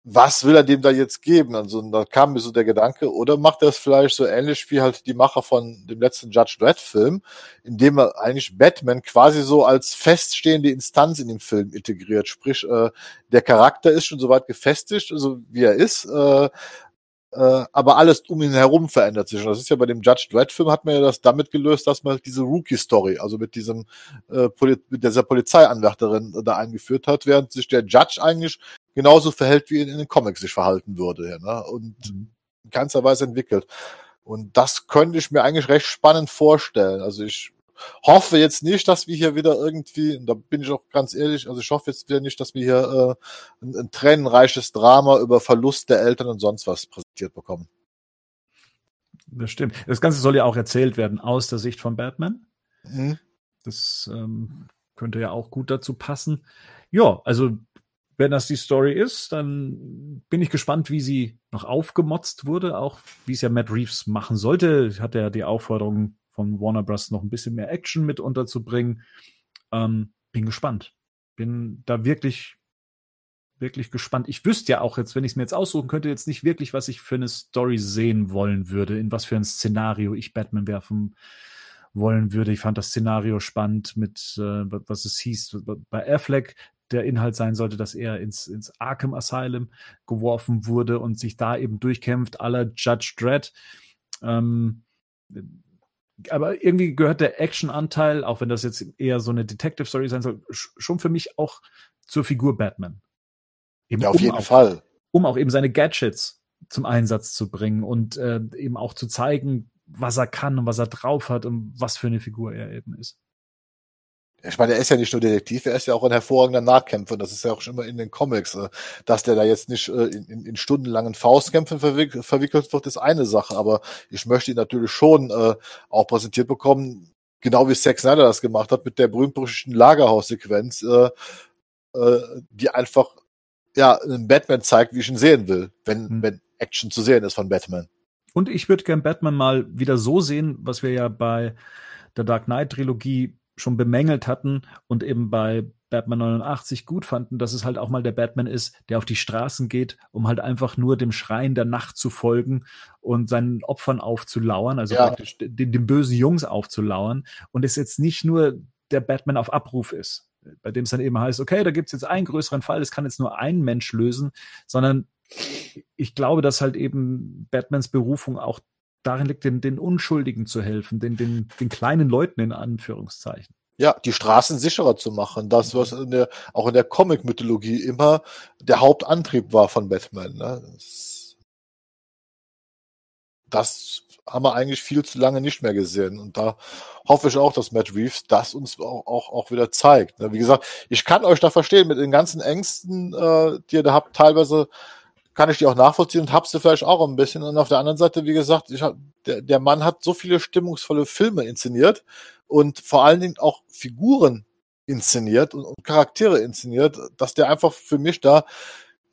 was will er dem da jetzt geben? Also da kam mir so der Gedanke, oder macht er es vielleicht so ähnlich wie halt die Macher von dem letzten Judge Dredd Film, indem er eigentlich Batman quasi so als feststehende Instanz in den Film integriert. Sprich, äh, der Charakter ist schon soweit gefestigt, also wie er ist, äh, äh, aber alles um ihn herum verändert sich. Und das ist ja bei dem Judge Dredd Film hat man ja das damit gelöst, dass man diese Rookie Story, also mit diesem äh, Poli mit dieser Polizeianwärterin da eingeführt hat, während sich der Judge eigentlich genauso verhält, wie er in den Comics sich verhalten würde, ja, ne? und mhm. in keinster Weise entwickelt. Und das könnte ich mir eigentlich recht spannend vorstellen. Also ich hoffe jetzt nicht, dass wir hier wieder irgendwie, da bin ich auch ganz ehrlich, also ich hoffe jetzt wieder nicht, dass wir hier äh, ein, ein tränenreiches Drama über Verlust der Eltern und sonst was präsentiert bekommen. Das stimmt. Das Ganze soll ja auch erzählt werden aus der Sicht von Batman. Mhm. Das ähm, könnte ja auch gut dazu passen. Ja, also wenn das die Story ist, dann bin ich gespannt, wie sie noch aufgemotzt wurde, auch wie es ja Matt Reeves machen sollte. Hat er die Aufforderung von Warner Bros. noch ein bisschen mehr Action mit unterzubringen. Ähm, bin gespannt. Bin da wirklich, wirklich gespannt. Ich wüsste ja auch jetzt, wenn ich es mir jetzt aussuchen könnte, jetzt nicht wirklich, was ich für eine Story sehen wollen würde, in was für ein Szenario ich Batman werfen wollen würde. Ich fand das Szenario spannend mit, äh, was es hieß, bei Affleck der Inhalt sein sollte, dass er ins, ins Arkham Asylum geworfen wurde und sich da eben durchkämpft, aller Judge Dredd. Ähm, aber irgendwie gehört der Action-Anteil, auch wenn das jetzt eher so eine Detective-Story sein soll, schon für mich auch zur Figur Batman. Eben ja, auf um jeden auch, Fall. Um auch eben seine Gadgets zum Einsatz zu bringen und äh, eben auch zu zeigen, was er kann und was er drauf hat und was für eine Figur er eben ist ich meine, er ist ja nicht nur Detektiv, er ist ja auch ein hervorragender Nahkämpfer. Das ist ja auch schon immer in den Comics. Äh, dass der da jetzt nicht äh, in, in stundenlangen Faustkämpfen verwickelt wird, ist eine Sache. Aber ich möchte ihn natürlich schon äh, auch präsentiert bekommen, genau wie Zack Snyder das gemacht hat mit der berühmt-berüchtigten Lagerhaussequenz, äh, äh, die einfach ja einen Batman zeigt, wie ich ihn sehen will, wenn, mhm. wenn Action zu sehen ist von Batman. Und ich würde gern Batman mal wieder so sehen, was wir ja bei der Dark Knight Trilogie schon bemängelt hatten und eben bei Batman 89 gut fanden, dass es halt auch mal der Batman ist, der auf die Straßen geht, um halt einfach nur dem Schreien der Nacht zu folgen und seinen Opfern aufzulauern, also ja. praktisch den, den bösen Jungs aufzulauern und es jetzt nicht nur der Batman auf Abruf ist, bei dem es dann eben heißt, okay, da gibt es jetzt einen größeren Fall, das kann jetzt nur ein Mensch lösen, sondern ich glaube, dass halt eben Batmans Berufung auch darin liegt, den, den Unschuldigen zu helfen, den, den, den kleinen Leuten in Anführungszeichen. Ja, die Straßen sicherer zu machen. Das, was in der, auch in der Comic-Mythologie immer der Hauptantrieb war von Batman. Ne? Das, das haben wir eigentlich viel zu lange nicht mehr gesehen. Und da hoffe ich auch, dass Matt Reeves das uns auch, auch, auch wieder zeigt. Ne? Wie gesagt, ich kann euch da verstehen mit den ganzen Ängsten, äh, die ihr da habt. Teilweise kann ich die auch nachvollziehen und hab's dir vielleicht auch ein bisschen. Und auf der anderen Seite, wie gesagt, ich hab, der, der Mann hat so viele stimmungsvolle Filme inszeniert und vor allen Dingen auch Figuren inszeniert und, und Charaktere inszeniert, dass der einfach für mich da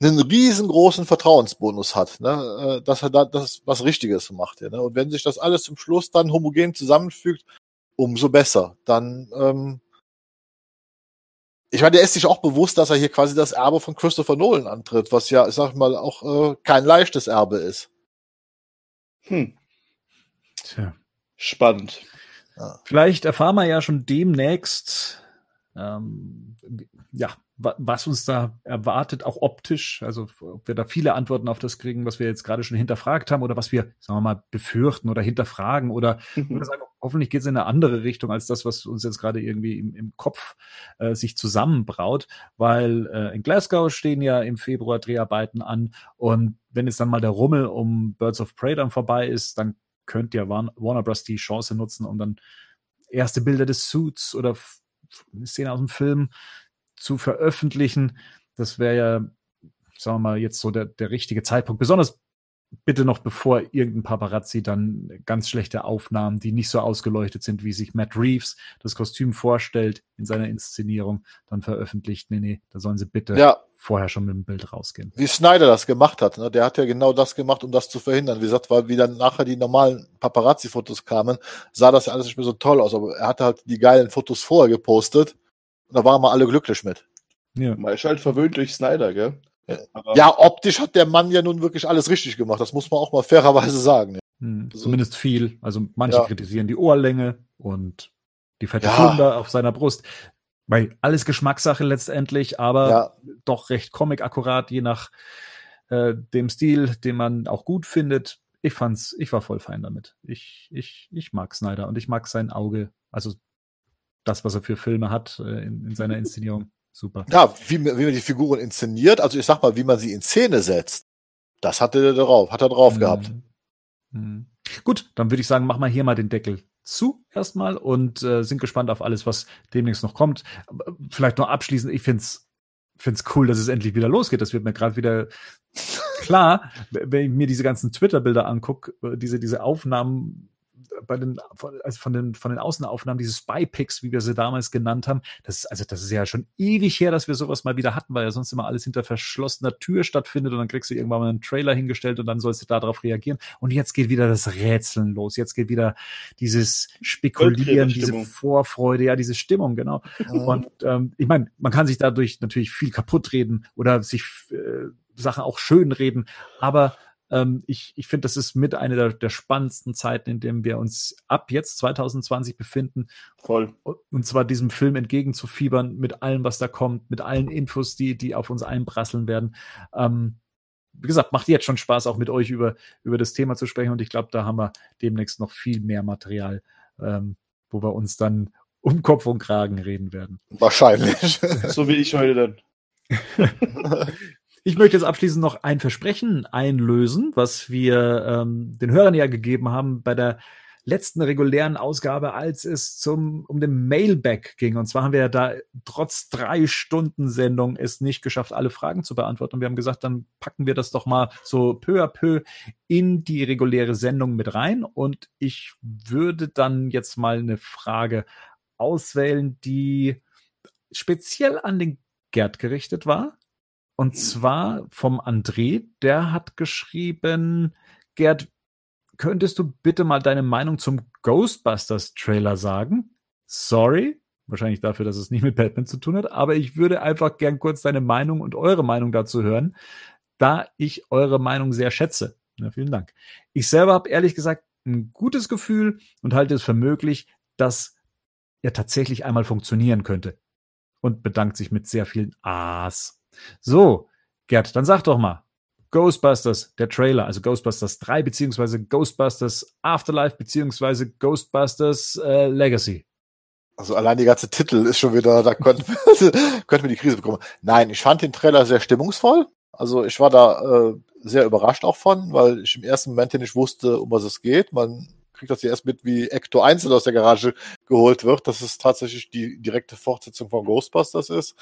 einen riesengroßen Vertrauensbonus hat, ne? Äh, dass er da das was Richtiges macht. Ja, ne? Und wenn sich das alles zum Schluss dann homogen zusammenfügt, umso besser. Dann ähm, ich meine, der ist sich auch bewusst, dass er hier quasi das Erbe von Christopher Nolan antritt, was ja, ich sag mal, auch äh, kein leichtes Erbe ist. Hm. Tja. Spannend. Ja. Vielleicht erfahren wir ja schon demnächst, ähm, ja, was uns da erwartet, auch optisch. Also ob wir da viele Antworten auf das kriegen, was wir jetzt gerade schon hinterfragt haben oder was wir, sagen wir mal, befürchten oder hinterfragen oder, mhm. oder sagen, hoffentlich geht es in eine andere Richtung als das, was uns jetzt gerade irgendwie im, im Kopf äh, sich zusammenbraut, weil äh, in Glasgow stehen ja im Februar Dreharbeiten an und wenn jetzt dann mal der Rummel um Birds of Prey dann vorbei ist, dann könnt ja Warner Bros. die Chance nutzen, um dann erste Bilder des Suits oder eine Szene aus dem Film zu veröffentlichen. Das wäre ja, sagen wir mal, jetzt so der, der richtige Zeitpunkt. Besonders bitte noch bevor irgendein Paparazzi dann ganz schlechte Aufnahmen, die nicht so ausgeleuchtet sind, wie sich Matt Reeves das Kostüm vorstellt in seiner Inszenierung, dann veröffentlicht. Nee, nee, da sollen sie bitte ja. vorher schon mit dem Bild rausgehen. Wie Snyder das gemacht hat, ne? der hat ja genau das gemacht, um das zu verhindern. Wie gesagt, weil wie dann nachher die normalen Paparazzi-Fotos kamen, sah das ja alles nicht mehr so toll aus, aber er hatte halt die geilen Fotos vorher gepostet und da waren wir alle glücklich mit. Ja. Man ist halt verwöhnt durch Snyder, gell? Aber ja, optisch hat der Mann ja nun wirklich alles richtig gemacht. Das muss man auch mal fairerweise sagen. Hm, zumindest viel. Also manche ja. kritisieren die Ohrlänge und die fette ja. Flunder auf seiner Brust. Weil alles Geschmackssache letztendlich, aber ja. doch recht comic-akkurat, je nach äh, dem Stil, den man auch gut findet. Ich fand's, ich war voll fein damit. Ich, ich, ich mag Snyder und ich mag sein Auge, also das, was er für Filme hat äh, in, in seiner [LAUGHS] Inszenierung. Super. Ja, wie, wie man die Figuren inszeniert, also ich sag mal, wie man sie in Szene setzt, das hat er drauf, hat er drauf mhm. gehabt. Mhm. Gut, dann würde ich sagen, mach mal hier mal den Deckel zu erstmal und äh, sind gespannt auf alles, was demnächst noch kommt. Vielleicht noch abschließend, ich find's find's cool, dass es endlich wieder losgeht. Das wird mir gerade wieder klar, [LAUGHS] wenn ich mir diese ganzen Twitter-Bilder angucke, äh, diese, diese Aufnahmen bei den, also von den, von den Außenaufnahmen, diese Spy-Picks, wie wir sie damals genannt haben, das ist, also das ist ja schon ewig her, dass wir sowas mal wieder hatten, weil ja sonst immer alles hinter verschlossener Tür stattfindet und dann kriegst du irgendwann mal einen Trailer hingestellt und dann sollst du darauf reagieren. Und jetzt geht wieder das Rätseln los. Jetzt geht wieder dieses Spekulieren, diese Vorfreude, ja, diese Stimmung, genau. Und ähm, ich meine, man kann sich dadurch natürlich viel kaputt reden oder sich äh, Sachen auch schön reden, aber ähm, ich ich finde, das ist mit einer der, der spannendsten Zeiten, in dem wir uns ab jetzt 2020 befinden. Voll. Und zwar diesem Film entgegenzufiebern mit allem, was da kommt, mit allen Infos, die, die auf uns einprasseln werden. Ähm, wie gesagt, macht jetzt schon Spaß, auch mit euch über, über das Thema zu sprechen. Und ich glaube, da haben wir demnächst noch viel mehr Material, ähm, wo wir uns dann um Kopf und Kragen reden werden. Wahrscheinlich. so wie ich heute dann. [LAUGHS] Ich möchte jetzt abschließend noch ein Versprechen einlösen, was wir ähm, den Hörern ja gegeben haben bei der letzten regulären Ausgabe, als es zum, um den Mailback ging. Und zwar haben wir ja da trotz drei Stunden Sendung es nicht geschafft, alle Fragen zu beantworten. Und wir haben gesagt, dann packen wir das doch mal so peu à peu in die reguläre Sendung mit rein. Und ich würde dann jetzt mal eine Frage auswählen, die speziell an den Gerd gerichtet war. Und zwar vom André, der hat geschrieben, Gerd, könntest du bitte mal deine Meinung zum Ghostbusters Trailer sagen? Sorry, wahrscheinlich dafür, dass es nicht mit Batman zu tun hat, aber ich würde einfach gern kurz deine Meinung und eure Meinung dazu hören, da ich eure Meinung sehr schätze. Ja, vielen Dank. Ich selber habe ehrlich gesagt ein gutes Gefühl und halte es für möglich, dass er tatsächlich einmal funktionieren könnte. Und bedankt sich mit sehr vielen A's. So, Gerd, dann sag doch mal. Ghostbusters, der Trailer, also Ghostbusters 3 beziehungsweise Ghostbusters Afterlife beziehungsweise Ghostbusters äh, Legacy. Also allein die ganze Titel ist schon wieder, da könnte [LAUGHS] könnte mir die Krise bekommen. Nein, ich fand den Trailer sehr stimmungsvoll. Also ich war da äh, sehr überrascht auch von, weil ich im ersten Moment nicht wusste, um was es geht. Man kriegt das ja erst mit, wie Ecto einzeln aus der Garage geholt wird, dass es tatsächlich die direkte Fortsetzung von Ghostbusters ist.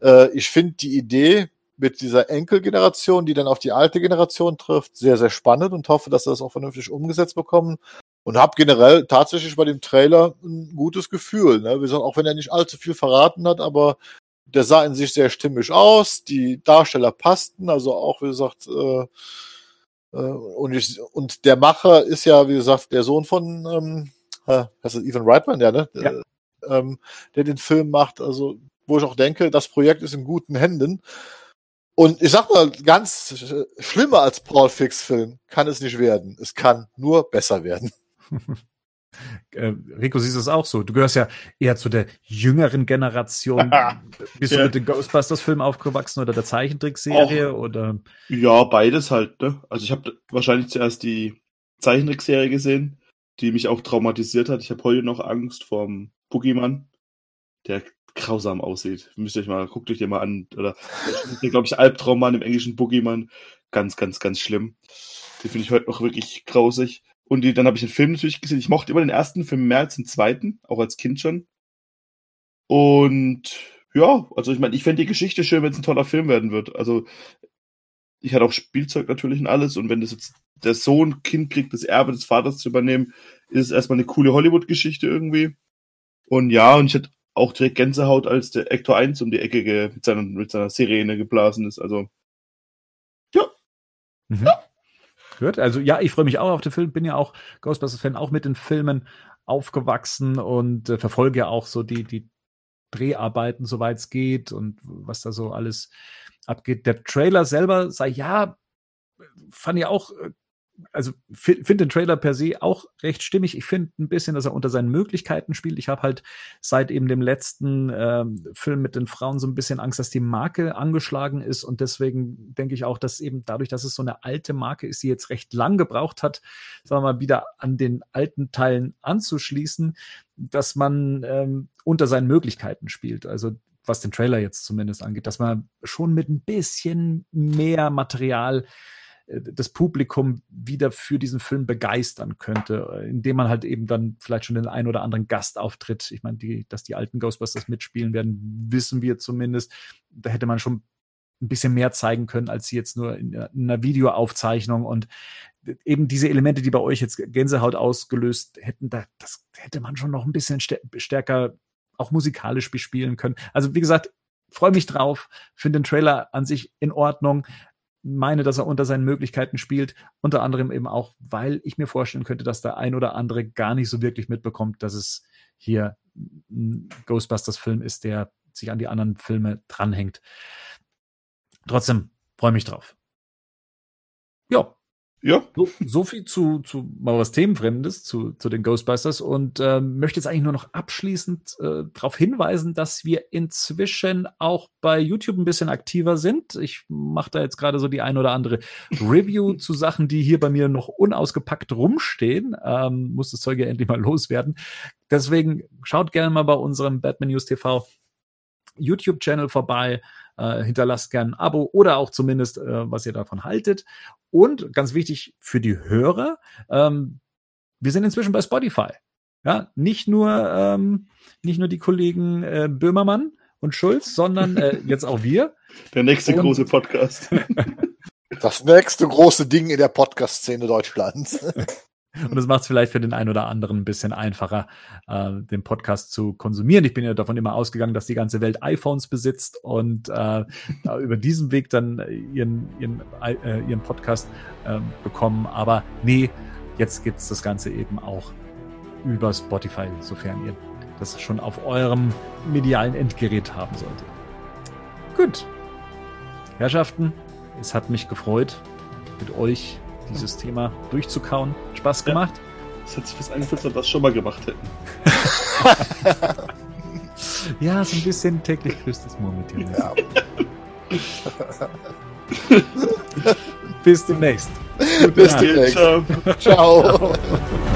Äh, ich finde die Idee mit dieser Enkelgeneration, die dann auf die alte Generation trifft, sehr, sehr spannend und hoffe, dass sie das auch vernünftig umgesetzt bekommen. Und habe generell tatsächlich bei dem Trailer ein gutes Gefühl. Ne? Wir sagen, auch wenn er nicht allzu viel verraten hat, aber der sah in sich sehr stimmig aus. Die Darsteller passten, also auch, wie gesagt, äh, und, ich, und der Macher ist ja, wie gesagt, der Sohn von, ähm, heißt das Ethan Reitman, ja, ne? Ja. Ähm, der den Film macht. Also wo ich auch denke, das Projekt ist in guten Händen. Und ich sag mal, ganz schlimmer als Paul Fix Film kann es nicht werden. Es kann nur besser werden. [LAUGHS] Äh, Rico, siehst du es auch so? Du gehörst ja eher zu der jüngeren Generation. [LAUGHS] Bist ja. du mit den Ghostbusters-Filmen aufgewachsen oder der Zeichentrickserie? Oder? Ja, beides halt. Ne? Also ich habe wahrscheinlich zuerst die Zeichentrickserie gesehen, die mich auch traumatisiert hat. Ich habe heute noch Angst vorm Boogeyman, der grausam aussieht. Müsst ihr euch mal, guckt euch den mal an. Oder [LAUGHS] glaube ich, Albtraummann im englischen Boogeyman. Ganz, ganz, ganz schlimm. Den finde ich heute noch wirklich grausig. Und die, dann habe ich den Film natürlich gesehen. Ich mochte immer den ersten Film mehr als den zweiten, auch als Kind schon. Und ja, also ich meine, ich fände die Geschichte schön, wenn es ein toller Film werden wird. Also ich hatte auch Spielzeug natürlich und alles. Und wenn das jetzt der Sohn Kind kriegt, das Erbe des Vaters zu übernehmen, ist es erstmal eine coole Hollywood-Geschichte irgendwie. Und ja, und ich hatte auch direkt Gänsehaut, als der Ector 1 um die Ecke mit, seiner, mit seiner Sirene geblasen ist. Also, ja. Mhm. ja. Gut, also ja, ich freue mich auch auf den Film, bin ja auch Ghostbusters-Fan, auch mit den Filmen aufgewachsen und äh, verfolge ja auch so die, die Dreharbeiten, soweit es geht und was da so alles abgeht. Der Trailer selber sei ja, fand ich auch äh, also finde den Trailer per se auch recht stimmig. Ich finde ein bisschen, dass er unter seinen Möglichkeiten spielt. Ich habe halt seit eben dem letzten ähm, Film mit den Frauen so ein bisschen Angst, dass die Marke angeschlagen ist und deswegen denke ich auch, dass eben dadurch, dass es so eine alte Marke ist, die jetzt recht lang gebraucht hat, sagen wir mal wieder an den alten Teilen anzuschließen, dass man ähm, unter seinen Möglichkeiten spielt. Also was den Trailer jetzt zumindest angeht, dass man schon mit ein bisschen mehr Material das Publikum wieder für diesen Film begeistern könnte, indem man halt eben dann vielleicht schon den einen oder anderen Gastauftritt, ich meine, die, dass die alten Ghostbusters mitspielen werden, wissen wir zumindest. Da hätte man schon ein bisschen mehr zeigen können, als sie jetzt nur in, in einer Videoaufzeichnung und eben diese Elemente, die bei euch jetzt Gänsehaut ausgelöst hätten, da, das hätte man schon noch ein bisschen stärker auch musikalisch bespielen können. Also wie gesagt, freue mich drauf, finde den Trailer an sich in Ordnung meine, dass er unter seinen Möglichkeiten spielt. Unter anderem eben auch, weil ich mir vorstellen könnte, dass der ein oder andere gar nicht so wirklich mitbekommt, dass es hier ein Ghostbusters-Film ist, der sich an die anderen Filme dranhängt. Trotzdem freue mich drauf. Ja, ja. So, so, viel zu, zu mal was Themenfremdes, zu, zu den Ghostbusters und äh, möchte jetzt eigentlich nur noch abschließend äh, darauf hinweisen, dass wir inzwischen auch bei YouTube ein bisschen aktiver sind. Ich mache da jetzt gerade so die ein oder andere Review [LAUGHS] zu Sachen, die hier bei mir noch unausgepackt rumstehen. Ähm, muss das Zeug ja endlich mal loswerden. Deswegen schaut gerne mal bei unserem Batman News TV YouTube-Channel vorbei. Äh, hinterlasst gerne ein Abo oder auch zumindest, äh, was ihr davon haltet. Und ganz wichtig für die Hörer, ähm, wir sind inzwischen bei Spotify. Ja, nicht nur, ähm, nicht nur die Kollegen äh, Böhmermann und Schulz, sondern äh, [LAUGHS] jetzt auch wir. Der nächste und, große Podcast. [LAUGHS] [LAUGHS] Das nächste große Ding in der Podcast-Szene Deutschlands. [LAUGHS] Und das macht es vielleicht für den einen oder anderen ein bisschen einfacher, äh, den Podcast zu konsumieren. Ich bin ja davon immer ausgegangen, dass die ganze Welt iPhones besitzt und äh, [LAUGHS] über diesen Weg dann ihren, ihren, äh, ihren Podcast äh, bekommen. Aber nee, jetzt gibt es das Ganze eben auch über Spotify, sofern ihr das schon auf eurem medialen Endgerät haben solltet. Gut. Herrschaften, es hat mich gefreut, mit euch dieses Thema durchzukauen. Spaß gemacht. Ja. Das hat sich als wir das schon mal gemacht hätten. [LAUGHS] ja, so ein bisschen täglich grüßt das Murmeltier. Ja. Bis demnächst. Bis demnächst. Ciao. Der [LAUGHS]